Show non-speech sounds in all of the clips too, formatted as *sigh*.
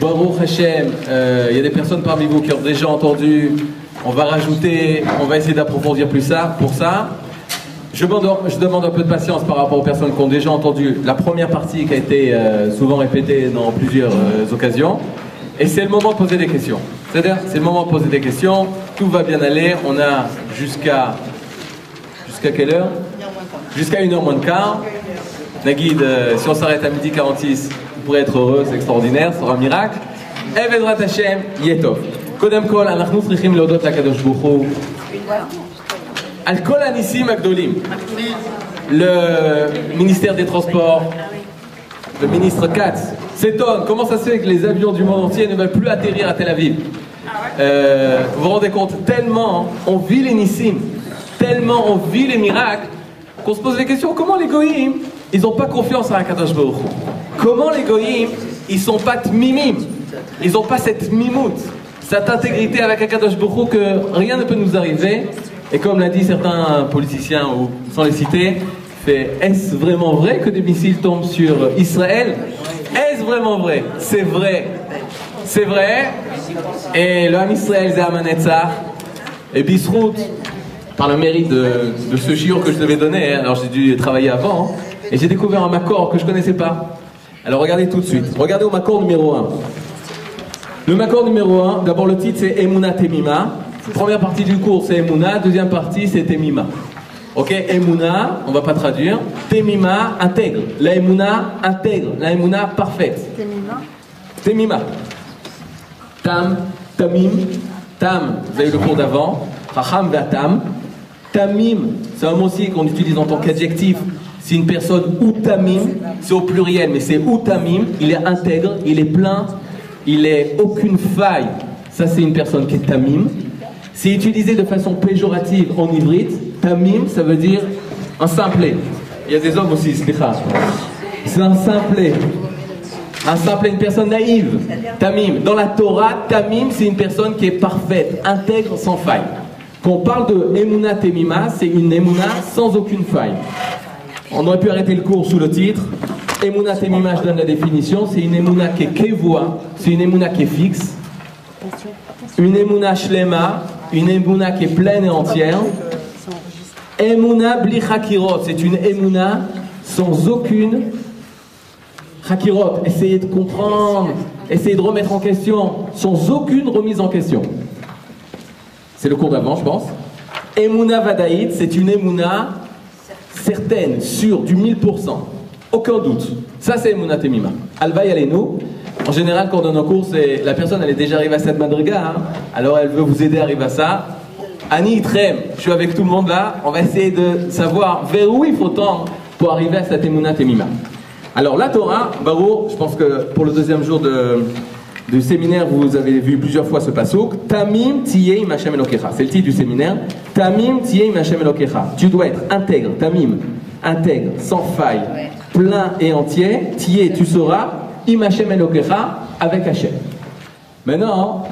Baruch Hashem, euh, il y a des personnes parmi vous qui ont déjà entendu. On va rajouter, on va essayer d'approfondir plus ça. Pour ça, je demande, je demande un peu de patience par rapport aux personnes qui ont déjà entendu la première partie qui a été euh, souvent répétée dans plusieurs euh, occasions. Et c'est le moment de poser des questions. C'est-à-dire, c'est le moment de poser des questions. Tout va bien aller. On a jusqu'à jusqu'à quelle heure? Jusqu'à 1h moins de quart. Naguide, euh, si on s'arrête à midi 46, vous pourrez être heureux, c'est extraordinaire, ce sera un miracle. Evedrat Hashem, Yetov. קודם כל, אנחנו צריכים להודות לקדוש ברוך הוא על כל הניסים הגדולים. Le ministère des Transports, le ministre Katz, s'étonne comment ça se fait que les avions du monde entier ne veulent plus atterrir à Tel Aviv. Euh, vous vous rendez compte, tellement on vit les nissim, tellement on vit les miracles, qu'on se pose des questions, comment les goïms, ils n'ont pas confiance à Akadosh Baruch Hu Comment les goïms, ils sont pas tmimim, ils n'ont pas cette mimoute, cette intégrité avec Akadosh Baruch que rien ne peut nous arriver. Et comme l'a dit certains politiciens, ou sans les citer, est-ce vraiment vrai que des missiles tombent sur Israël? Est-ce vraiment vrai? C'est vrai. C'est vrai. Et le Ham Israël, Zahamanetzah, et Bisrout, par le mérite de, ce chiot que je devais donner, hein, alors j'ai dû travailler avant, hein, et j'ai découvert un macor que je connaissais pas. Alors regardez tout de suite. Regardez au macor numéro 1. Le macor numéro 1, d'abord le titre c'est Emuna Temima. Première partie du cours c'est Emuna, deuxième partie c'est Temima. Ok, Emuna, on va pas traduire. Temima, intègre. La Emuna, intègre. La Emuna, parfaite. Temima. Tam, Tamim, Tam, vous avez le cours d'avant. Chacham Tam. Tamim, c'est un mot aussi qu'on utilise en tant qu'adjectif. C'est une personne ou Tamim, c'est au pluriel, mais c'est ou Tamim. Il est intègre, il est plein, il est aucune faille. Ça, c'est une personne qui est Tamim. C'est utilisé de façon péjorative en hybride. Tamim, ça veut dire un simplet. Il y a des hommes aussi. C'est un simplet. Un simplet, une personne naïve. Tamim. Dans la Torah, Tamim, c'est une personne qui est parfaite, intègre, sans faille. Quand on parle de Emuna Temima, c'est une Emuna sans aucune faille. On aurait pu arrêter le cours sous le titre. Emuna Temima, je donne la définition. C'est une Emuna qui est kevoa, c'est une Emuna qui est fixe. Une Emuna Shlema, une Emuna qui est pleine et entière. Emuna bli Hakirot, c'est une Emuna sans aucune Hakirot. Essayez de comprendre, essayez de remettre en question, sans aucune remise en question. C'est le cours d'avant, je pense. Emuna Vadaït, c'est une Emuna certaine, sûre, du 1000%. Aucun doute. Ça, c'est Emuna Temima. Alva nous. En général, quand on donne un cours, c'est la personne, elle est déjà arrivée à cette madriga, hein. alors elle veut vous aider à arriver à ça. Annie Itrem, je suis avec tout le monde là, on va essayer de savoir vers où il faut tendre pour arriver à cette Emuna Temima. Alors, la Torah, Barou, je pense que pour le deuxième jour de, du séminaire, vous avez vu plusieurs fois ce passouk. Tamim tiyei Hashem elokecha. C'est le titre du séminaire. Tamim tiyei Hashem elokecha. Tu dois être intègre, tamim, intègre, sans faille, plein et entier. Tiye, tu seras. Im Hashem elokecha, avec Hashem. Maintenant,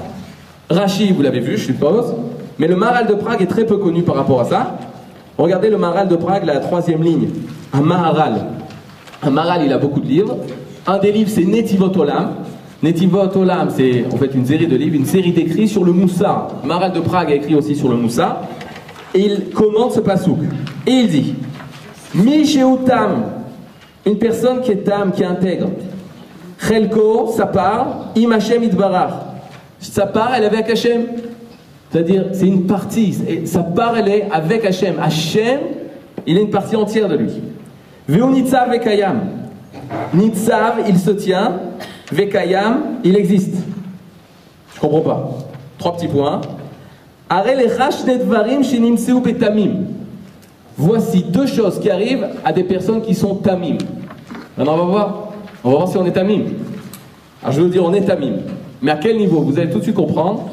Rashi, vous l'avez vu, je suppose. Mais le Maral de Prague est très peu connu par rapport à ça. Regardez le Maral de Prague, la troisième ligne. Un Maharal. Un Maharal, il a beaucoup de livres. Un des livres, c'est Netivot Olam. Netivot Olam, c'est en fait une série de livres, une série d'écrits sur le Moussa. Maral de Prague a écrit aussi sur le Moussa. Et il commente ce pasouk. Et il dit Tam, une personne qui est tam, qui intègre. Chelko, sa part, Im Hashem Itbarach. Sa part, elle est avec Hashem. C'est-à-dire, c'est une partie. Et sa part, elle est avec Hashem. Hashem, il est une partie entière de lui. Veunitzav Vekayam. Nitzav, il se tient. Vekayam, il existe. Je comprends pas. Trois petits points. Voici deux choses qui arrivent à des personnes qui sont tamim. Maintenant, on va voir. On va voir si on est tamim. Alors, je veux dire, on est tamim. Mais à quel niveau? Vous allez tout de suite comprendre.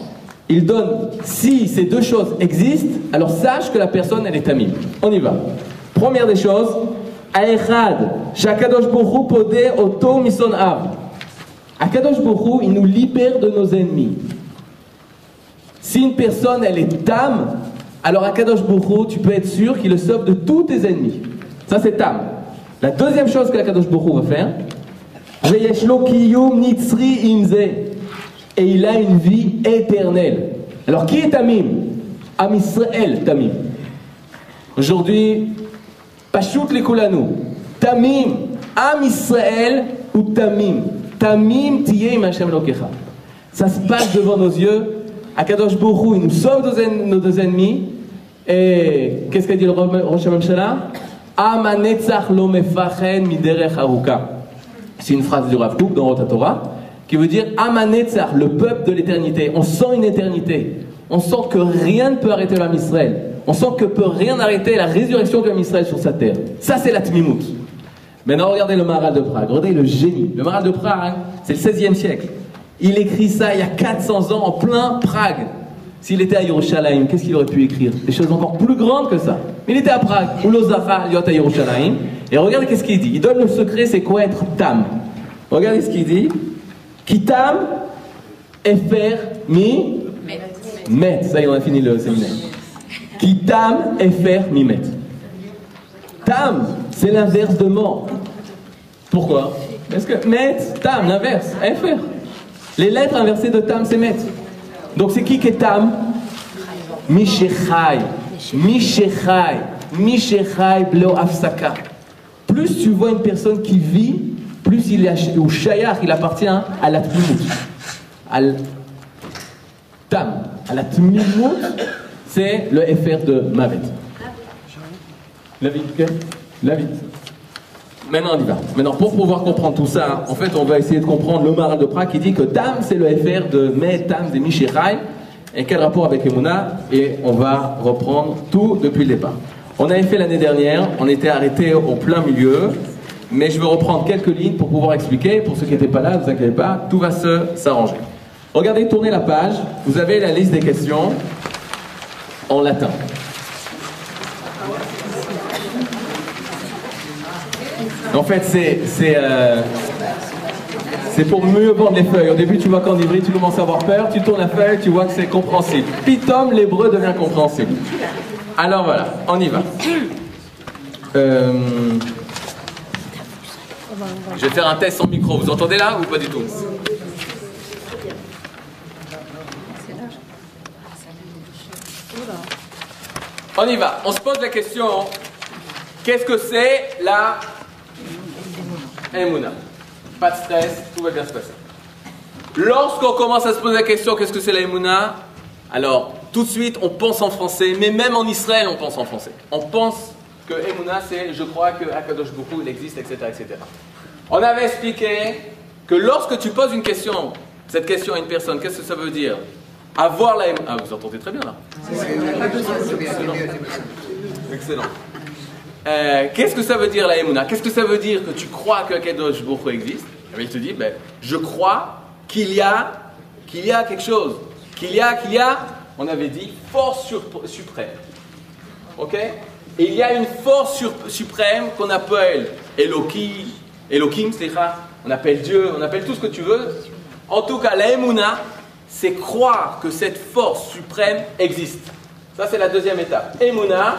Il donne, si ces deux choses existent, alors sache que la personne, elle est tamim. On y va. Première des choses, Aechad, Shakadosh Bohu Oto Mison Av. Akadosh Bohu, il nous libère de nos ennemis. Si une personne, elle est tam, alors Akadosh Bohu, tu peux être sûr qu'il le sauve de tous tes ennemis. Ça, c'est tam. La deuxième chose que Akadosh Bohu va faire, Et il a une vie éternelle. Alors qui est Tamim? Am Israël, Tamim. Aujourd'hui, Pashut les Tamim, Am Israël ou Tamim? Tamim Hashem lokecha. Ça se passe devant nos yeux. Akadosh Bourou, il nous sauve nos deux ennemis. Et qu'est-ce qu'a dit le Rosh Hashanah? Amanetzach lo mefachen miderech aruka. C'est une phrase du Rav Kook dans Rota Torah qui veut dire Amanetzach, le peuple de l'éternité. On sent une éternité. On sent que rien ne peut arrêter l'âme Israël. On sent que peut rien arrêter la résurrection de l'âme Israël sur sa terre. Ça, c'est la Tmimout. Maintenant, regardez le Maral de Prague. Regardez le génie. Le Maral de Prague, c'est le 16e siècle. Il écrit ça il y a 400 ans en plein Prague. S'il était à Yerushalayim, qu'est-ce qu'il aurait pu écrire? Des choses encore plus grandes que ça. Mais il était à Prague. Ulozafa, Yot à Yerushalayim. Et regardez qu'est-ce qu'il dit. Il donne le secret, c'est quoi être tam? Regardez ce qu'il dit. Kitam, Efer, Mi, Met. Ça y est, on a fini le séminaire. Kitam, Efer, Mi, Met. Tam, c'est l'inverse de mort. Pourquoi? Parce que Met, Tam, l'inverse, Efer. Les lettres inversées de Tam, c'est Met. Donc c'est qui qui est Tam? Mishechai. Mishechai. Mishechai blo afsaka. Plus tu vois une personne qui vit, plus il est au shayar, il appartient à la tmimout. Al tam. À la tmimout, c'est le FR de Mavet. La vie, La vie. Maintenant, on y va. Maintenant, pour pouvoir comprendre tout ça, en fait, on va essayer de comprendre le marin de Prague qui dit que Tam, c'est le FR de Me, Tam, de Michirai. Et quel rapport avec Emouna Et on va reprendre tout depuis le départ. On avait fait l'année dernière, on était arrêté au plein milieu, mais je vais reprendre quelques lignes pour pouvoir expliquer. Pour ceux qui n'étaient pas là, ne vous inquiétez pas, tout va s'arranger. Regardez, tournez la page, vous avez la liste des questions en latin. En fait, c'est euh, c'est pour mieux vendre les feuilles. Au début, tu vois qu'en hybride, tu commences à avoir peur, tu tournes la feuille, tu vois que c'est compréhensible. Pitom, l'hébreu devient compréhensible. Alors voilà, on y va. Euh, je vais faire un test sans micro. Vous entendez là ou pas du tout? On y va. On se pose la question qu'est-ce que c'est la Emouna pas de stress, tout va bien se passer. Lorsqu'on commence à se poser la question qu'est-ce que c'est la Emouna Alors, tout de suite, on pense en français, mais même en Israël, on pense en français. On pense que Emouna, c'est je crois que Akadosh beaucoup il existe, etc., etc. On avait expliqué que lorsque tu poses une question, cette question à une personne, qu'est-ce que ça veut dire? Avoir la Ah, vous entendez très bien là Excellent. Euh, qu'est-ce que ça veut dire la Emouna Qu'est-ce que ça veut dire que tu crois que Kadosh Baruch existe? Eh Il te dit, ben, je crois qu'il y a, qu'il y a quelque chose, qu'il y a, qu'il y a, on avait dit, force suprême. Ok? Et il y a une force suprême qu'on appelle Elohim, Elohim, on appelle Dieu, on appelle tout ce que tu veux. En tout cas, la Emouna, c'est croire que cette force suprême existe. Ça, c'est la deuxième étape. Emouna,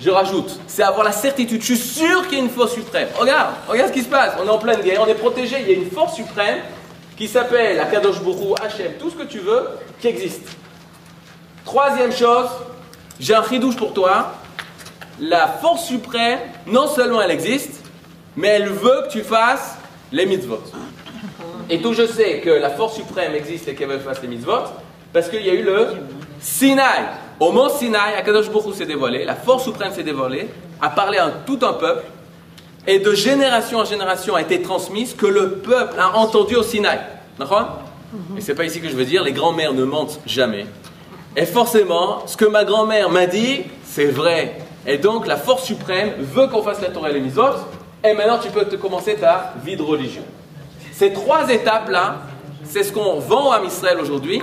je rajoute, c'est avoir la certitude. Je suis sûr qu'il y a une force suprême. Regarde, regarde ce qui se passe. On est en pleine guerre, on est protégé. Il y a une force suprême qui s'appelle Akadosh Bourou, Hachem, tout ce que tu veux, qui existe. Troisième chose, j'ai un ridouche pour toi. La force suprême, non seulement elle existe, mais elle veut que tu fasses les mitzvot. Et tout je sais que la force suprême existe et qu'elle veut que tu fasses les mitzvot, parce qu'il y a eu le Sinaï. Au mont Sinaï, Akadosh Baruch s'est dévoilé, la force suprême s'est dévoilée, a parlé à tout un peuple, et de génération en génération a été transmise que le peuple a entendu au Sinaï. D'accord? Et c'est pas ici que je veux dire, les grands-mères ne mentent jamais. Et forcément, ce que ma grand-mère m'a dit, c'est vrai. Et donc, la force suprême veut qu'on fasse la Torah et les Misot, et maintenant tu peux te commencer ta vie de religion. Ces trois étapes-là, c'est ce qu'on vend à Israël aujourd'hui,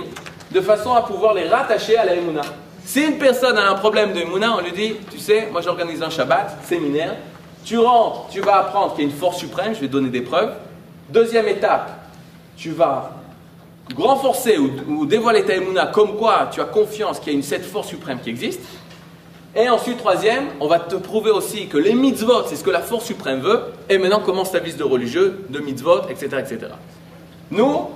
de façon à pouvoir les rattacher à la Emouna. Si une personne a un problème de Emouna, on lui dit, tu sais, moi j'organise un Shabbat, séminaire, tu rentres, tu vas apprendre qu'il y a une force suprême, je vais donner des preuves. Deuxième étape, tu vas renforcer ou, dévoiler ta Emouna comme quoi tu as confiance qu'il y a une cette force suprême qui existe. Et ensuite, troisième, on va te prouver aussi que les mitzvot, c'est ce que la force suprême veut. Et maintenant commence ta vie de religieux, de mitzvot, etc., etc. Nous,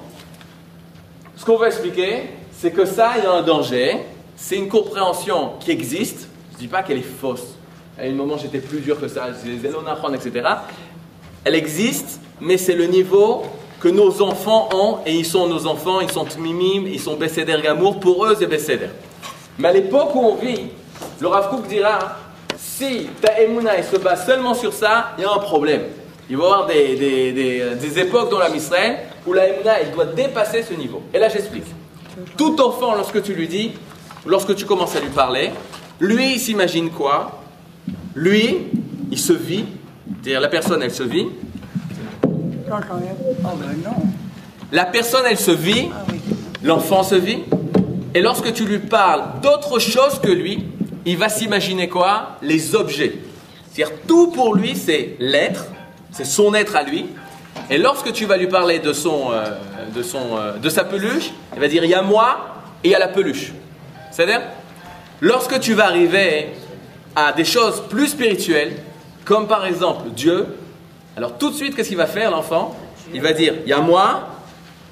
ce qu'on va expliquer, c'est que ça, il y a un danger. C'est une compréhension qui existe. Je ne dis pas qu'elle est fausse. À un moment, j'étais plus dur que ça, j'ai les élonachron, etc. Elle existe, mais c'est le niveau que nos enfants ont, et ils sont nos enfants, ils sont mimim, ils sont Besséder Gamour, pour eux c'est Besséder. Mais à l'époque où on vit, le Rav Kook dira, si ta Emouna se base seulement sur ça, il y a un problème. Il va y avoir des, des, des, des époques dans la Israël où la Emouna, doit dépasser ce niveau. Et là j'explique. Tout enfant, lorsque tu lui dis, lorsque tu commences à lui parler, lui, il s'imagine quoi? Lui, il se vit, c'est-à-dire la personne, elle se vit, Oh, ben non. La personne, elle se vit, l'enfant se vit, et lorsque tu lui parles d'autre chose que lui, il va s'imaginer quoi? Les objets. C'est-à-dire tout pour lui, c'est l'être, c'est son être à lui. Et lorsque tu vas lui parler de, son, euh, de, son, euh, de sa peluche, il va dire il y a moi et il y a la peluche. C'est-à-dire, lorsque tu vas arriver à des choses plus spirituelles, comme par exemple Dieu, alors tout de suite, qu'est-ce qu'il va faire l'enfant? Il va dire, il y a moi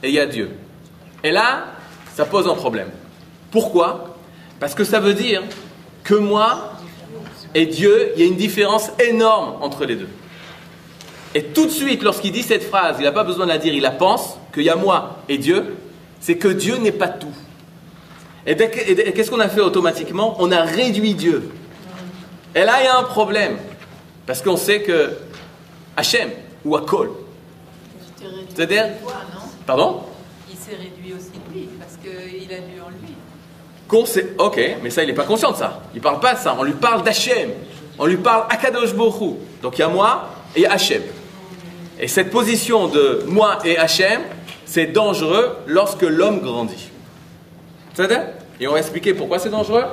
et il y a Dieu. Et là, ça pose un problème. Pourquoi? Parce que ça veut dire que moi et Dieu, il y a une différence énorme entre les deux. Et tout de suite, lorsqu'il dit cette phrase, il n'a pas besoin de la dire, il la pense, qu'il y a moi et Dieu, c'est que Dieu n'est pas tout. Et qu'est-ce qu'on a fait automatiquement? On a réduit Dieu. Et là, il y a un problème. Parce qu'on sait que Hachem ou Akol, C'est-à-dire pardon? Il s'est réduit aussi lui, parce qu'il a lu en lui. Qu'on sait- ok, mais ça, il n'est pas conscient de ça. Il parle pas de ça. On lui parle d'Hachem. On lui parle Akadosh Borou. Donc il y a moi et Hachem. Et cette position de moi et Hachem, c'est dangereux lorsque l'homme grandit. C'est-à-dire? Et on va expliquer pourquoi c'est dangereux.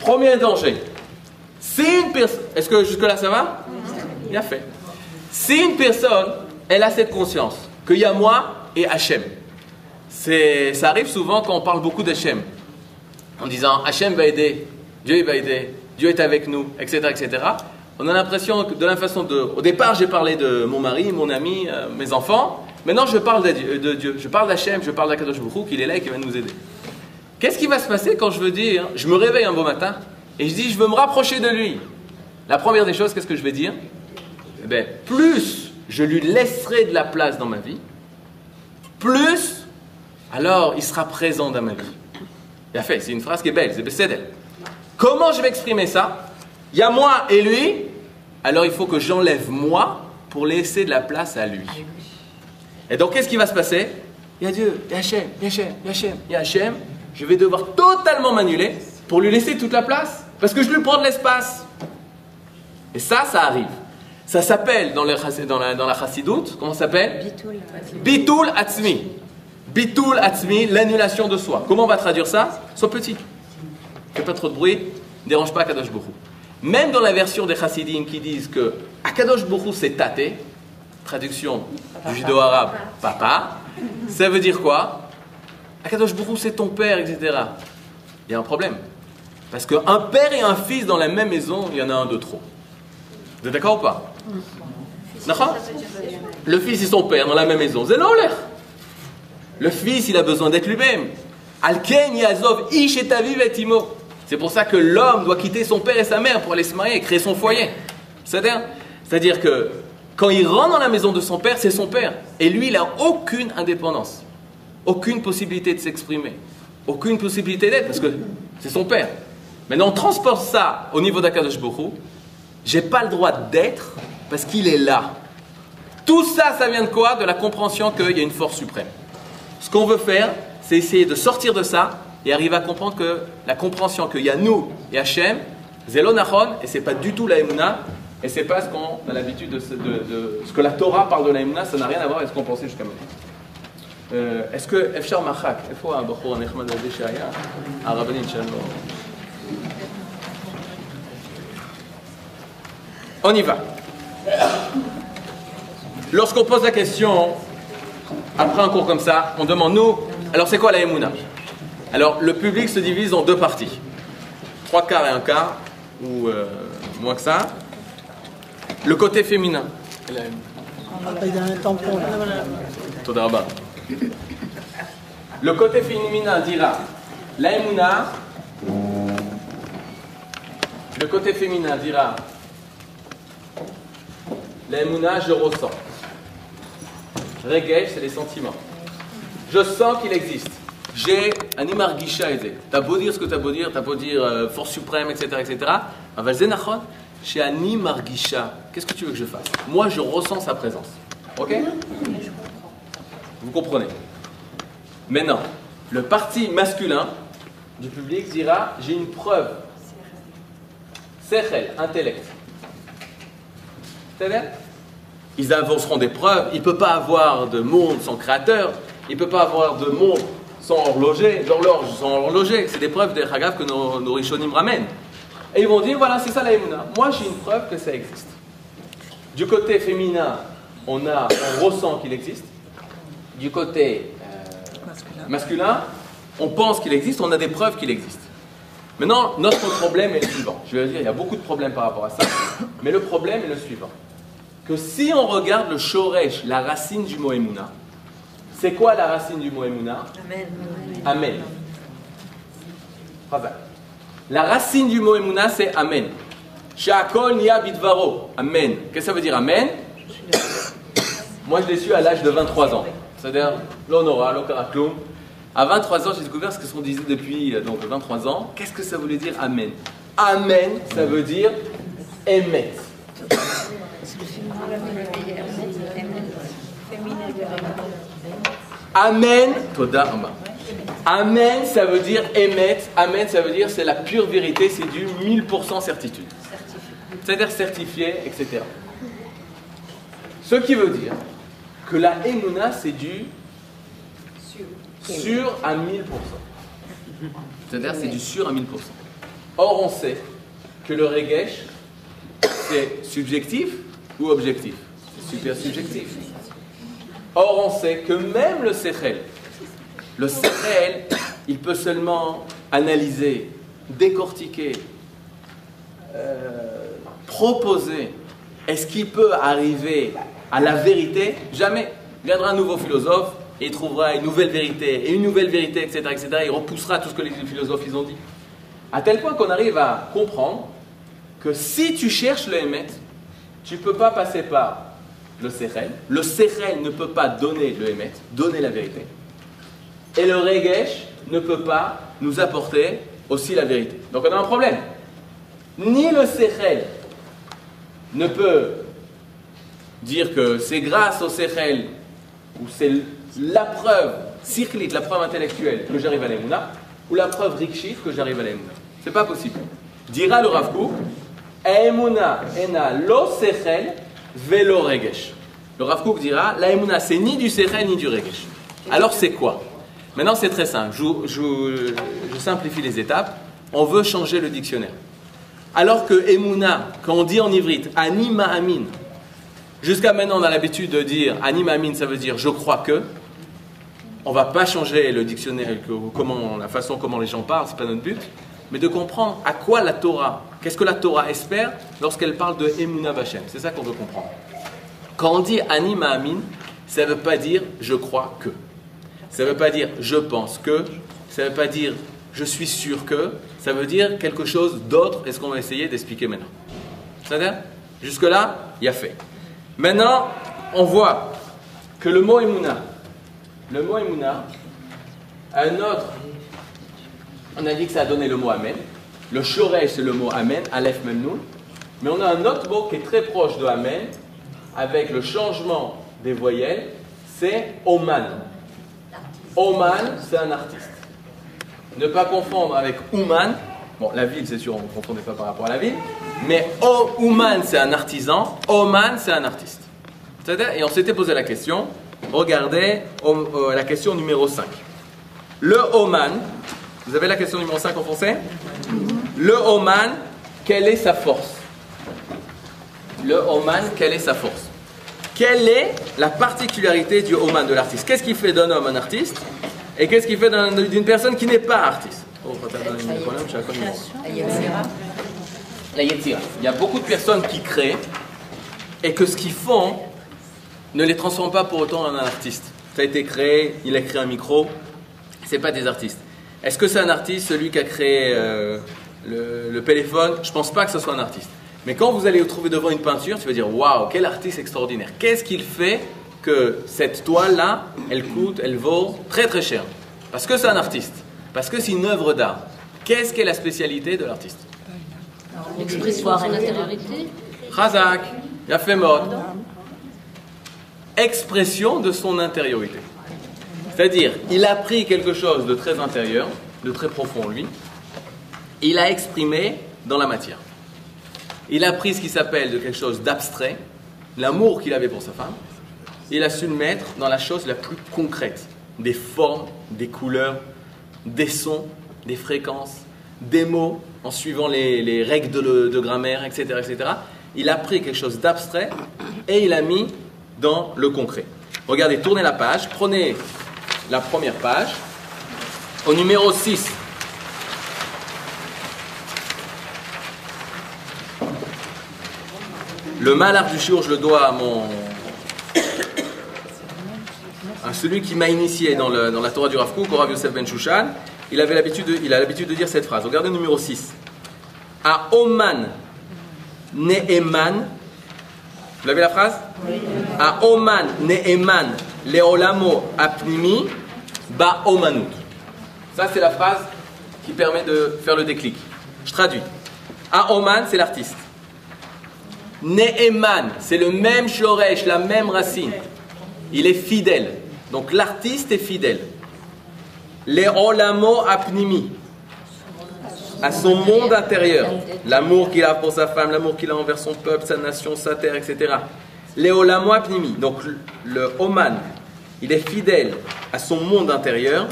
Premier danger. Si une personne. Est-ce que jusque-là ça va? Bien fait. Si une personne, elle a cette conscience qu'il y a moi et Hachem, ça arrive souvent quand on parle beaucoup d'Hachem, en disant Hachem va aider, Dieu il va aider, Dieu est avec nous, etc. etc. On a l'impression que de la façon de. Au départ, j'ai parlé de mon mari, mon ami, euh, mes enfants. Maintenant, je parle de Dieu, de Dieu. je parle d'Hachem, je parle d'Akadosh Baruch qu'il est là et qui va nous aider. Qu'est-ce qui va se passer quand je veux dire, je me réveille un beau matin et je dis, je veux me rapprocher de lui La première des choses, qu'est-ce que je vais dire? Eh bien, plus je lui laisserai de la place dans ma vie, plus alors il sera présent dans ma vie. Bien fait, c'est une phrase qui est belle, c'est Bessédel. Comment je vais exprimer ça? Il y a moi et lui, alors il faut que j'enlève moi pour laisser de la place à lui. Et donc qu'est-ce qui va se passer? Il y a Dieu, il y a Hachem, il y a Hachem, il y a Hachem, il y a Hachem. Je vais devoir totalement m'annuler pour lui laisser toute la place. Parce que je lui prends de l'espace. Et ça, ça arrive. Ça s'appelle dans, la, dans la chassidoute, comment ça s'appelle? Bitul Atzmi. Bitul Atzmi, l'annulation de soi. Comment on va traduire ça? Sois petit. Fais pas trop de bruit, ne dérange pas Akadosh Borou. Même dans la version des chassidim qui disent que Akadosh Borou c'est tâté, traduction du judo-arabe, papa, ça veut dire quoi? Akadosh Borou c'est ton père, etc. Il y a un problème. Parce qu'un père et un fils dans la même maison, il y en a un de trop. Vous êtes d'accord ou pas? Le fils et son père dans la même maison, c'est l'air. Le fils, il a besoin d'être lui-même. Alken Yazov Ish et. C'est pour ça que l'homme doit quitter son père et sa mère pour aller se marier et créer son foyer. C'est-à-dire que quand il rentre dans la maison de son père, c'est son père. Et lui, il n'a aucune indépendance, aucune possibilité de s'exprimer, aucune possibilité d'être, parce que c'est son père. Maintenant, on transporte ça au niveau d'Akadosh Borou. J'ai pas le droit d'être parce qu'il est là. Tout ça, ça vient de quoi? De la compréhension qu'il y a une force suprême. Ce qu'on veut faire, c'est essayer de sortir de ça et arriver à comprendre que la compréhension qu'il y a nous et Hachem, Zelonachon, et c'est pas du tout la Emouna, et c'est pas ce qu'on a l'habitude de- Ce que la Torah parle de la Emouna, ça n'a rien à voir avec ce qu'on pensait jusqu'à maintenant. Euh, Est-ce que אפשר מחק, איפה הבחור הנחמד הזה שהיה? הרבנית שלנו. On y va. Lorsqu'on pose la question, après un cours comme ça, on demande nous, alors c'est quoi la Emouna Alors le public se divise en deux parties. Trois quarts et un quart. ou euh, moins que ça. Le côté féminin. Il y a un tampon là. Le côté féminin dira la Emouna. Le côté féminin dira la Emouna, je ressens. Regesh, c'est les sentiments. Je sens qu'il existe. J'ai un imargisha aidé. T'as beau dire ce que t'as beau dire, t'as beau dire euh, force suprême, etc., etc. Aval zenachon, chez un qu'est-ce que tu veux que je fasse? Moi, je ressens sa présence. Ok? Vous comprenez Maintenant, le parti masculin du public dira j'ai une preuve. Sechel, intellect. Ils avanceront des preuves. Il ne peut pas avoir de monde sans créateur. Il ne peut pas avoir de monde sans horloger, d'horloge sans horloger. C'est des preuves des Hagav que nos, nos Rishonim ramènent. Et ils vont dire voilà, c'est ça la Emouna. Moi, j'ai une preuve que ça existe. Du côté féminin, on, a, on ressent qu'il existe. Du côté euh, masculin, on pense qu'il existe, on a des preuves qu'il existe. Maintenant, notre problème est le suivant. Je vais dire, il y a beaucoup de problèmes par rapport à ça, mais le problème est le suivant. Que si on regarde le shoresh, la racine du mot Emouna, c'est quoi la racine du mot Emouna? Amen. Chazak. La racine du mot Emouna, c'est Amen. Shakol niya bidvaro. Amen. Qu'est-ce que ça veut dire Amen? Moi, je l'ai su à l'âge de 23 ans. C'est-à-dire, l'honora, l'okarakloum. À 23 ans, j'ai découvert ce que qu'on disait depuis euh, donc 23 ans. Qu'est-ce que ça voulait dire Amen? Amen, ça veut dire émettre. Amen. Amen, ça veut dire émettre. Amen, ça veut dire c'est la pure vérité, c'est du 1000% certitude. C'est-à-dire certifié, etc. Ce qui veut dire que la Emouna, c'est du sûr à 1000%. C'est-à-dire c'est du sûr à 1000%. Or, on sait que le regesh, c'est subjectif ou objectif? C'est super subjectif. Or, on sait que même le sechel, le sechel, il peut seulement analyser, décortiquer, euh, proposer. Est-ce qu'il peut arriver à la vérité Jamais. Viendra un nouveau philosophe et il trouvera une nouvelle vérité, et une nouvelle vérité, etc., etc. Il repoussera tout ce que les philosophes ils ont dit. À tel point qu'on arrive à comprendre que si tu cherches le Hémet, tu ne peux pas passer par le Sechel. Le Sechel ne peut pas donner le Hémet, donner la vérité. Et le Regesh ne peut pas nous apporter aussi la vérité. Donc on a un problème. Ni le Sechel ne peut dire que c'est grâce au Sechel ou c'est la preuve cyclique, la preuve intellectuelle que j'arrive à l'Emouna, ou la preuve rikshit que j'arrive à l'Emouna. C'est pas possible. Dira le Rav Kook, Emouna ena lo sechel velo regesh. Le Rav dira, la Emouna c'est ni du sechel ni du regesh. Alors c'est quoi? Maintenant c'est très simple, je, je- je simplifie les étapes. On veut changer le dictionnaire. Alors que Emouna, quand on dit en ivrite, anima amin, jusqu'à maintenant on a l'habitude de dire anima amin, ça veut dire je crois que. On va pas changer le dictionnaire, comment, la façon comment les gens parlent, c'est pas notre but, mais de comprendre à quoi la Torah, qu'est-ce que la Torah espère lorsqu'elle parle de Emuna Bachem. C'est ça qu'on veut comprendre. Quand on dit anima amin, ça ne veut pas dire je crois que. Ça ne veut pas dire je pense que. Ça ne veut pas dire je suis sûr que. Ça veut dire quelque chose d'autre et ce qu'on va essayer d'expliquer maintenant? C'est-à-dire, jusque-là, il y a fait. Maintenant, on voit que le mot Emuna, le mot Emouna, un autre, on a dit que ça a donné le mot Amen. Le Shoresh, c'est le mot Amen, Aleph Memnoun. Mais on a un autre mot qui est très proche de Amen, avec le changement des voyelles, c'est Oman. Oman, c'est un artiste. Ne pas confondre avec Ouman. Bon, la ville, c'est sûr, on ne confondait pas par rapport à la ville. Mais O- Ouman, c'est un artisan. Oman, c'est un artiste. Et on s'était posé la question. Regardez euh, la question numéro 5. Le Oman, vous avez la question numéro 5 en français? Le Oman, quelle est sa force? Le Oman, quelle est sa force? Quelle est la particularité du Oman de l'artiste? Qu'est-ce qui fait d'un homme un artiste? Et qu'est-ce qui fait d'un- d'une personne qui n'est pas artiste? Oh. Il y a beaucoup de personnes qui créent et que ce qu'ils font ne les transforme pas pour autant en un artiste. Ça a été créé, il a créé un micro, c'est pas des artistes. Est-ce que c'est un artiste, celui qui a créé euh, le, téléphone Je pense pas que ce soit un artiste. Mais quand vous allez vous trouver devant une peinture, tu vas dire waouh, quel artiste extraordinaire. Qu'est-ce qu'il fait que cette toile-là, elle coûte, elle vaut très très cher? Parce que c'est un artiste, parce que c'est une œuvre d'art. Qu'est-ce qu'est la spécialité de l'artiste? L'expression. Razak, il a fait mode. Expression de son intériorité. C'est-à-dire, il a pris quelque chose de très intérieur, de très profond lui, et il a exprimé dans la matière. Il a pris ce qui s'appelle de quelque chose d'abstrait, l'amour qu'il avait pour sa femme, et il a su le mettre dans la chose la plus concrète, des formes, des couleurs, des sons, des fréquences, des mots, en suivant les, les règles de, de grammaire, etc., etc. Il a pris quelque chose d'abstrait et il a mis dans le concret. Regardez, tournez la page, prenez la première page, au numéro 6. Le malheur du jour, je le dois à mon. à celui qui m'a initié dans, le- dans la Torah du Rav Kook, Rav Yosef Ben Shushan. Il, avait l'habitude de, il a l'habitude de dire cette phrase. Regardez le numéro 6. A Oman Ne'eman. Vous l'avez la phrase? A Oman Ne'eman Leolamo Apnimi Ba Omanut. Ça, c'est la phrase qui permet de faire le déclic. Je traduis. A Oman, c'est l'artiste. Ne'eman, c'est le même shoresh, la même racine. Il est fidèle. Donc l'artiste est fidèle. Leolamo Apnimi à son monde intérieur, l'amour qu'il a pour sa femme, l'amour qu'il a envers son peuple, sa nation, sa terre, etc. Léolamo apnimi, donc le- Oman, il est fidèle à son monde intérieur.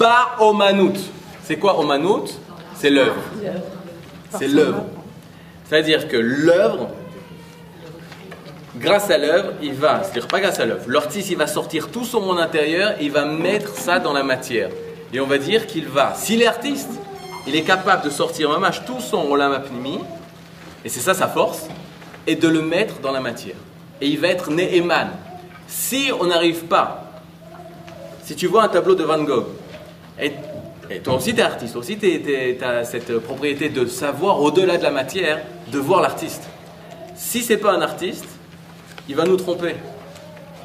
Ba Omanut, c'est quoi Omanut? C'est l'œuvre. C'est l'œuvre. C'est-à-dire que l'œuvre, grâce à l'œuvre, il va, c'est-à-dire pas grâce à l'œuvre, l'artiste il va sortir tout son monde intérieur, il va mettre ça dans la matière. Et on va dire qu'il va, s'il est artiste, il est capable de sortir match tout son Olam Apnimi, et c'est ça sa force, et de le mettre dans la matière. Et il va être Neheman. Si on n'arrive pas, si tu vois un tableau de Van Gogh, et, toi aussi tu es artiste, aussi tu as cette propriété de savoir au-delà de la matière, de voir l'artiste. Si c'est pas un artiste, il va nous tromper.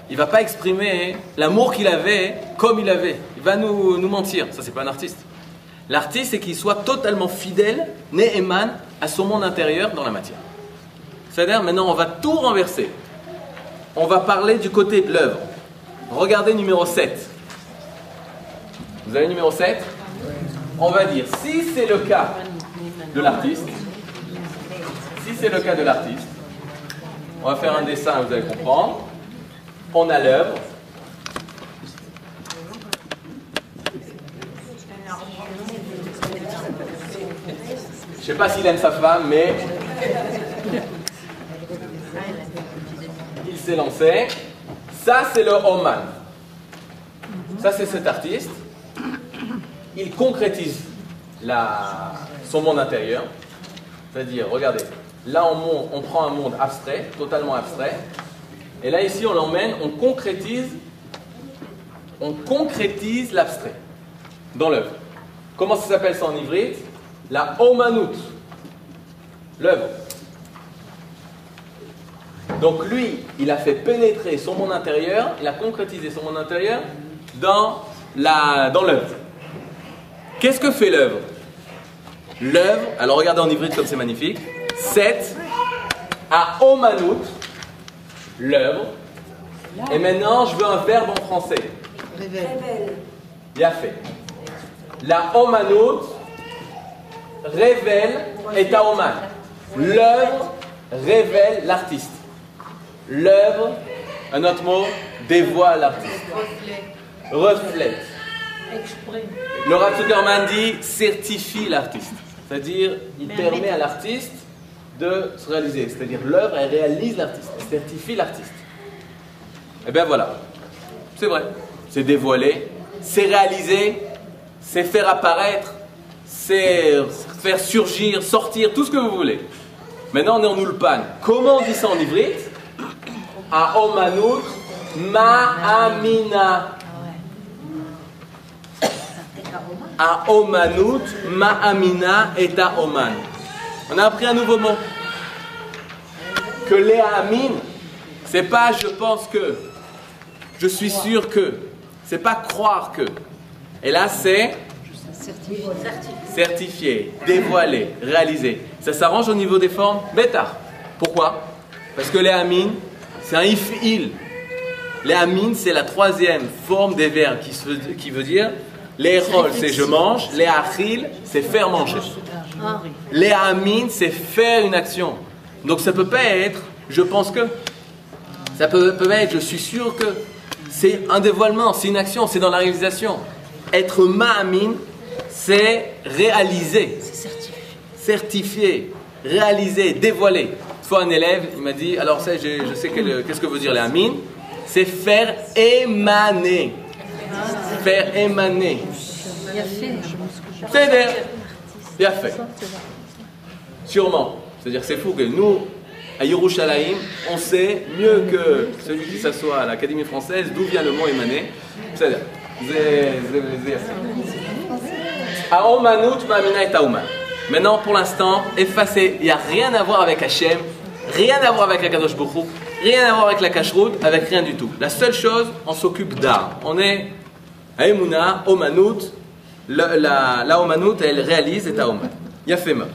Il va pas exprimer l'amour qu'il avait comme il avait. Il va nous, nous mentir. Ça, c'est pas un artiste. L'artiste, c'est qu'il soit totalement fidèle, Neheman, à son monde intérieur dans la matière. C'est-à-dire, maintenant, on va tout renverser. On va parler du côté de l'œuvre. Regardez numéro 7. Vous avez numéro 7 On va dire, si c'est le cas de l'artiste, si c'est le cas de l'artiste, on va faire un dessin, vous allez comprendre. On a l'œuvre. Je sais pas s'il aime sa femme, mais il s'est lancé. Ça, c'est le Oman. Ça, c'est cet artiste. Il concrétise la- son monde intérieur. C'est-à-dire, regardez, là, on, prend un monde abstrait, totalement abstrait. Et là, ici, on l'emmène, on concrétise, on concrétise l'abstrait dans l'œuvre. Comment ça s'appelle ça en ivrite La Omanut, l'œuvre. Donc lui, il a fait pénétrer son monde intérieur, il a concrétisé son monde intérieur dans l'œuvre. Qu'est-ce que fait l'œuvre? L'œuvre, alors regardez en ivrite comme c'est magnifique, 7 à Omanut, l'œuvre. Et maintenant, je veux un verbe en français. Bien fait. La Omanut révèle et à Oman. L'œuvre révèle l'artiste. L'œuvre, un autre mot, dévoile l'artiste. Reflète. Le Zuckerman dit certifie l'artiste. C'est-à-dire, il permet à l'artiste de se réaliser. C'est-à-dire, l'œuvre, elle réalise l'artiste, elle certifie l'artiste. Et bien voilà. C'est vrai. C'est dévoilé, c'est réalisé, c'est faire apparaître, c'est faire surgir, sortir, tout ce que vous voulez. Maintenant, on est en ulpan. Comment on dit ça en ivrite Aomanut ma'amina. Aomanut ma'amina et aoman. On a appris un nouveau mot. Que les amin, c'est pas je pense que, je suis sûr que, c'est pas croire que. Et là, c'est certifié, dévoilé, réalisé. Ça s'arrange au niveau des formes? Bêta. Pourquoi? Parce que les amin, c'est un if-il. Les amin, c'est la troisième forme des verbes qui, qui veut dire les rôles, c'est je mange, les achil, c'est faire manger. Les amin, c'est faire une action. Donc ça peut pas être je pense que. Ça peut, être je suis sûr que. C'est un dévoilement, c'est une action, c'est dans la réalisation. Être ma'amin, c'est réaliser, C'est certifié. certifier, réaliser, dévoiler. Une fois un élève, il m'a dit, alors je, sais qu'est-ce que veut dire les amin, c'est faire émaner. Faire émaner. Il a fait. C'est bien fait. Sûrement. C'est-à-dire c'est fou que nous, à Yerushalayim, on sait mieux que celui qui s'assoit à l'Académie française d'où vient le mot émané. C'est-à-dire. Maintenant, pour l'instant, effacé. Il n'y a rien à voir avec Hachem, rien à voir avec la Kadosh rien à voir avec la Kashrut, avec rien du tout. La seule chose, on s'occupe d'art. On est à Emouna, Omanut, la, la, Omanut, elle réalise et Taoman. Yafema.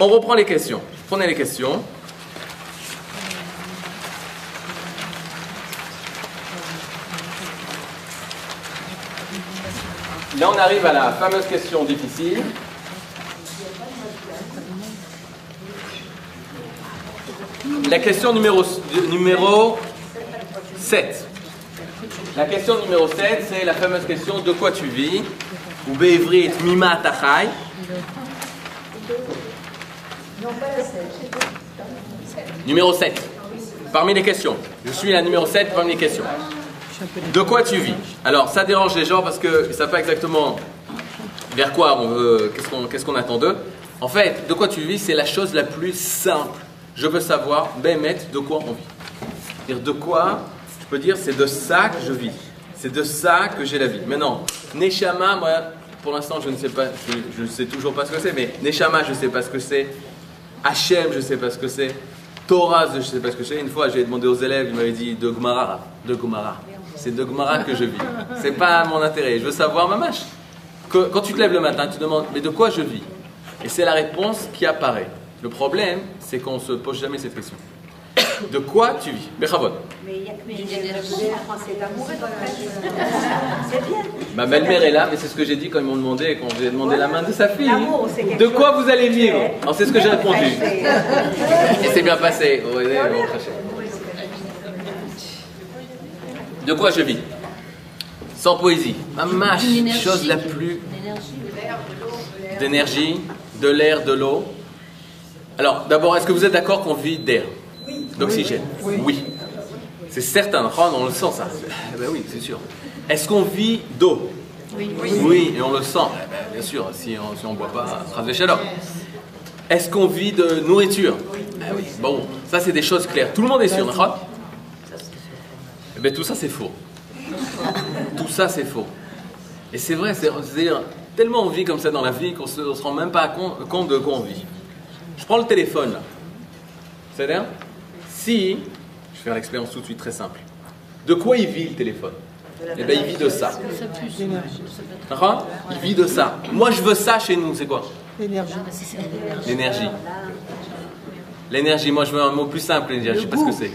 On reprend les questions. Prenez les questions. Là, on arrive à la fameuse question difficile. La question numéro, numéro 7. La question numéro 7, c'est la fameuse question de quoi tu vis? Ou Be'evrit Mima Tachai. Numéro 7. Parmi les questions. Je suis la numéro 7 parmi les questions. De quoi tu vis? Alors, ça dérange les gens parce qu'ils ne savent pas exactement vers quoi on veut, qu'est-ce qu'on qu'est-ce qu'on attend d'eux. En fait, de quoi tu vis, c'est la chose la plus simple. Je veux savoir, Bémet, de quoi on vit. C'est-à-dire de quoi, je peux dire, c'est de ça que je vis. C'est de ça que j'ai la vie. Maintenant, Neshama, moi, pour l'instant, je ne sais pas, je ne sais toujours pas ce que c'est, mais Neshama, je ne sais pas ce que c'est. Hachem, je ne sais pas ce que c'est. Torah, je ne sais pas ce que c'est. Une fois, j'ai demandé aux élèves, ils m'avaient dit de Gemara. De Gemara. C'est de Gemara que je vis. C'est pas mon intérêt. Je veux savoir ma mâche. Quand tu te lèves le matin, tu demandes, mais de quoi je vis? Et c'est la réponse qui apparaît. Le problème, c'est qu'on ne se pose jamais cette question. De quoi tu vis? Bechavod. Mais il y a. *laughs* C'est bien. Ma belle-mère est là, mais c'est ce que j'ai dit quand ils m'ont demandé, quand j'ai demandé la main de sa fille. De quoi chose vous allez vivre? Alors c'est ce que j'ai répondu. Et c'est *laughs* bien passé. De quoi je vis? Sans poésie. Ma mâche, chose la plus d'énergie, de l'air, de l'eau. Alors, d'abord, est-ce que vous êtes d'accord qu'on vit d'air? D'oxygène? Oui. C'est certain, Oh, on le sent ça. Eh ben oui, c'est sûr. Est-ce qu'on vit d'eau? Oui. et on le sent. Eh ben, bien sûr, si on ne boit pas, trace de chaleur. Est-ce qu'on vit de nourriture? Eh oui. Bon, ça c'est des choses claires. Tout le monde est sûr, d'accord Eh bien, tout ça c'est faux. Tout ça c'est faux. Et c'est vrai, c'est- c'est-à-dire, tellement on vit comme ça dans la vie qu'on se, on se rend même pas compte, compte de quoi on vit. Je prends le téléphone là. C'est-à-dire, si, je vais faire l'expérience tout de suite très simple. De quoi il vit le téléphone? Eh bien, il vit de ça. Ça pue. D'accord? Il vit de ça. Moi, je veux ça chez nous, c'est quoi? L'énergie. L'énergie. L'énergie. L'énergie, moi je veux un mot plus simple, l'énergie, je sais pas ce que c'est.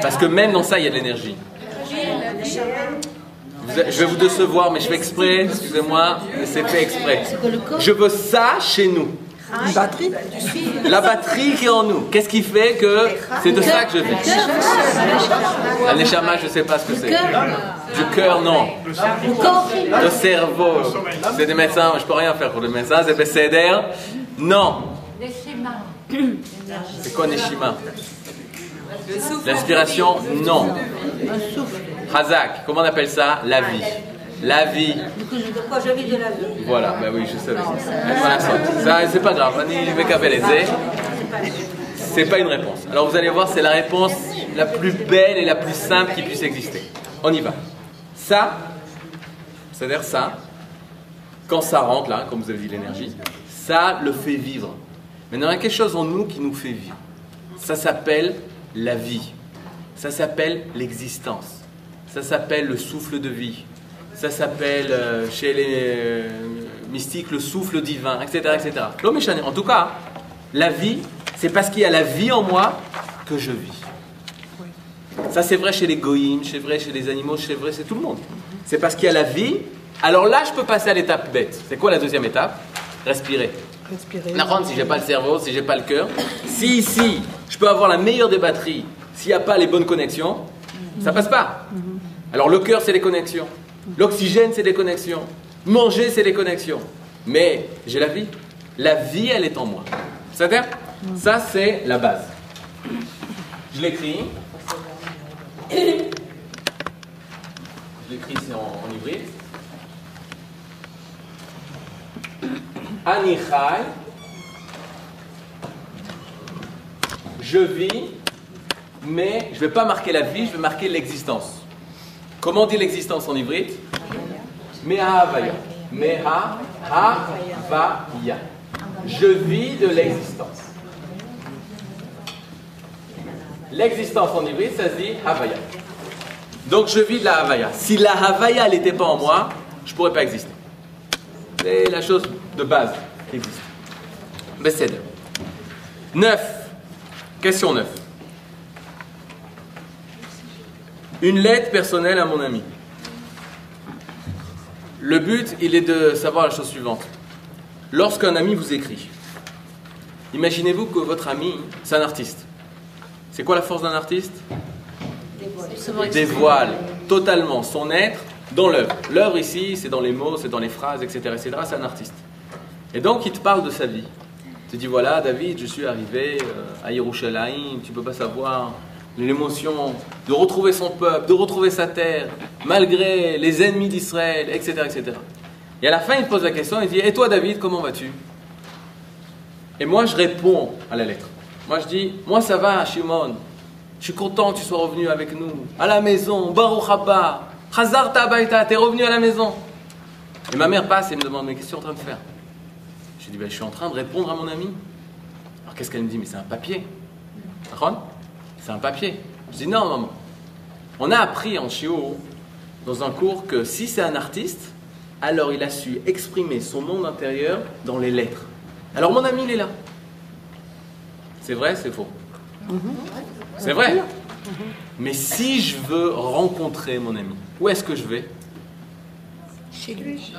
Parce que même dans ça, il y a de l'énergie. Je vais vous décevoir, mais je fais exprès, excusez-moi, mais c'est fait exprès. C'est quoi le corps? Je veux ça chez nous. Une batterie La batterie qui est en nous. Qu'est-ce qui fait que c'est de ça que je vis? La neshama, je sais pas ce que c'est. Du cœur, non. Le corps. Le cerveau. C'est des médecins, je peux rien faire pour les médecins, c'est BCDR. Non. C'est quoi Neshima L'inspiration, non. Hazak, comment on appelle ça? La vie. La vie. De quoi je vis de la vie Voilà, bah oui, je savais. Voilà, c'est pas grave. C'est pas une réponse. Alors vous allez voir, c'est la réponse la plus belle et la plus simple qui puisse exister. On y va. Ça, c'est-à-dire ça, quand ça rentre là, comme vous avez dit l'énergie, ça le fait vivre. Maintenant, il y a quelque chose en nous qui nous fait vivre. Ça s'appelle la vie. Ça s'appelle l'existence. Ça s'appelle le souffle de vie. Ça s'appelle euh, chez les euh, mystiques le souffle divin, etc. etc. En tout cas, la vie, c'est parce qu'il y a la vie en moi que je vis. Ça, c'est vrai chez les goïms, c'est vrai chez les animaux, c'est vrai chez tout le monde. C'est parce qu'il y a la vie. Alors là, je peux passer à l'étape bête. C'est quoi la deuxième étape? Respirer. Respirer. Si j'ai pas le cerveau, si j'ai pas le cœur. Si ici, je peux avoir la meilleure des batteries, s'il n'y a pas les bonnes connexions, ça passe pas. Alors le cœur, c'est les connexions. L'oxygène, c'est les connexions. Manger, c'est les connexions. Mais j'ai la vie. La vie, elle est en moi. C'est-à-dire, ça, c'est la base. Je l'écris. Je l'écris ici en, en hybride. Anichai. Je vis, mais je ne vais pas marquer la vie, je vais marquer l'existence. Comment dit l'existence en hybride Meha Havaya. Meha Havaya. Je vis de l'existence. L'existence en hybride, ça se dit Havaya. Donc je vis de la Havaya. Si la Havaya n'était pas en moi, je ne pourrais pas exister. C'est la chose de base qui existe. Besséder. 9. Question 9. Une lettre personnelle à mon ami. Le but, il est de savoir la chose suivante. Lorsqu'un ami vous écrit, imaginez-vous que votre ami, c'est un artiste. C'est quoi la force d'un artiste? Dévoile totalement son être dans l'œuvre. L'œuvre ici, c'est dans les mots, c'est dans les phrases, etc. etc. C'est un artiste. Et donc, il te parle de sa vie. Il te dit voilà, David, je suis arrivé euh, à Yerushalayim, tu peux pas savoir l'émotion de retrouver son peuple, de retrouver sa terre, malgré les ennemis d'Israël, etc., etc. Et à la fin, il pose la question, il dit Et toi, David, comment vas-tu? Et moi, je réponds à la lettre. Moi, je dis Moi, ça va, Shimon. Je suis content que tu sois revenu avec nous, à la maison, Baruch haba, Chazar Tabaita, t'es revenu à la maison. Et ma mère passe et me demande Mais qu'est-ce que tu es en train de faire? Je dis ben, Je suis en train de répondre à mon ami. Alors qu'est-ce qu'elle me dit? Mais c'est un papier. C'est un papier. Je dis Non, maman. On a appris en Chio, dans un cours, que si c'est un artiste, alors il a su exprimer son monde intérieur dans les lettres. Alors mon ami, il est là. C'est vrai, c'est faux C'est vrai. Mais si je veux rencontrer mon ami, où est-ce que je vais? Chez lui.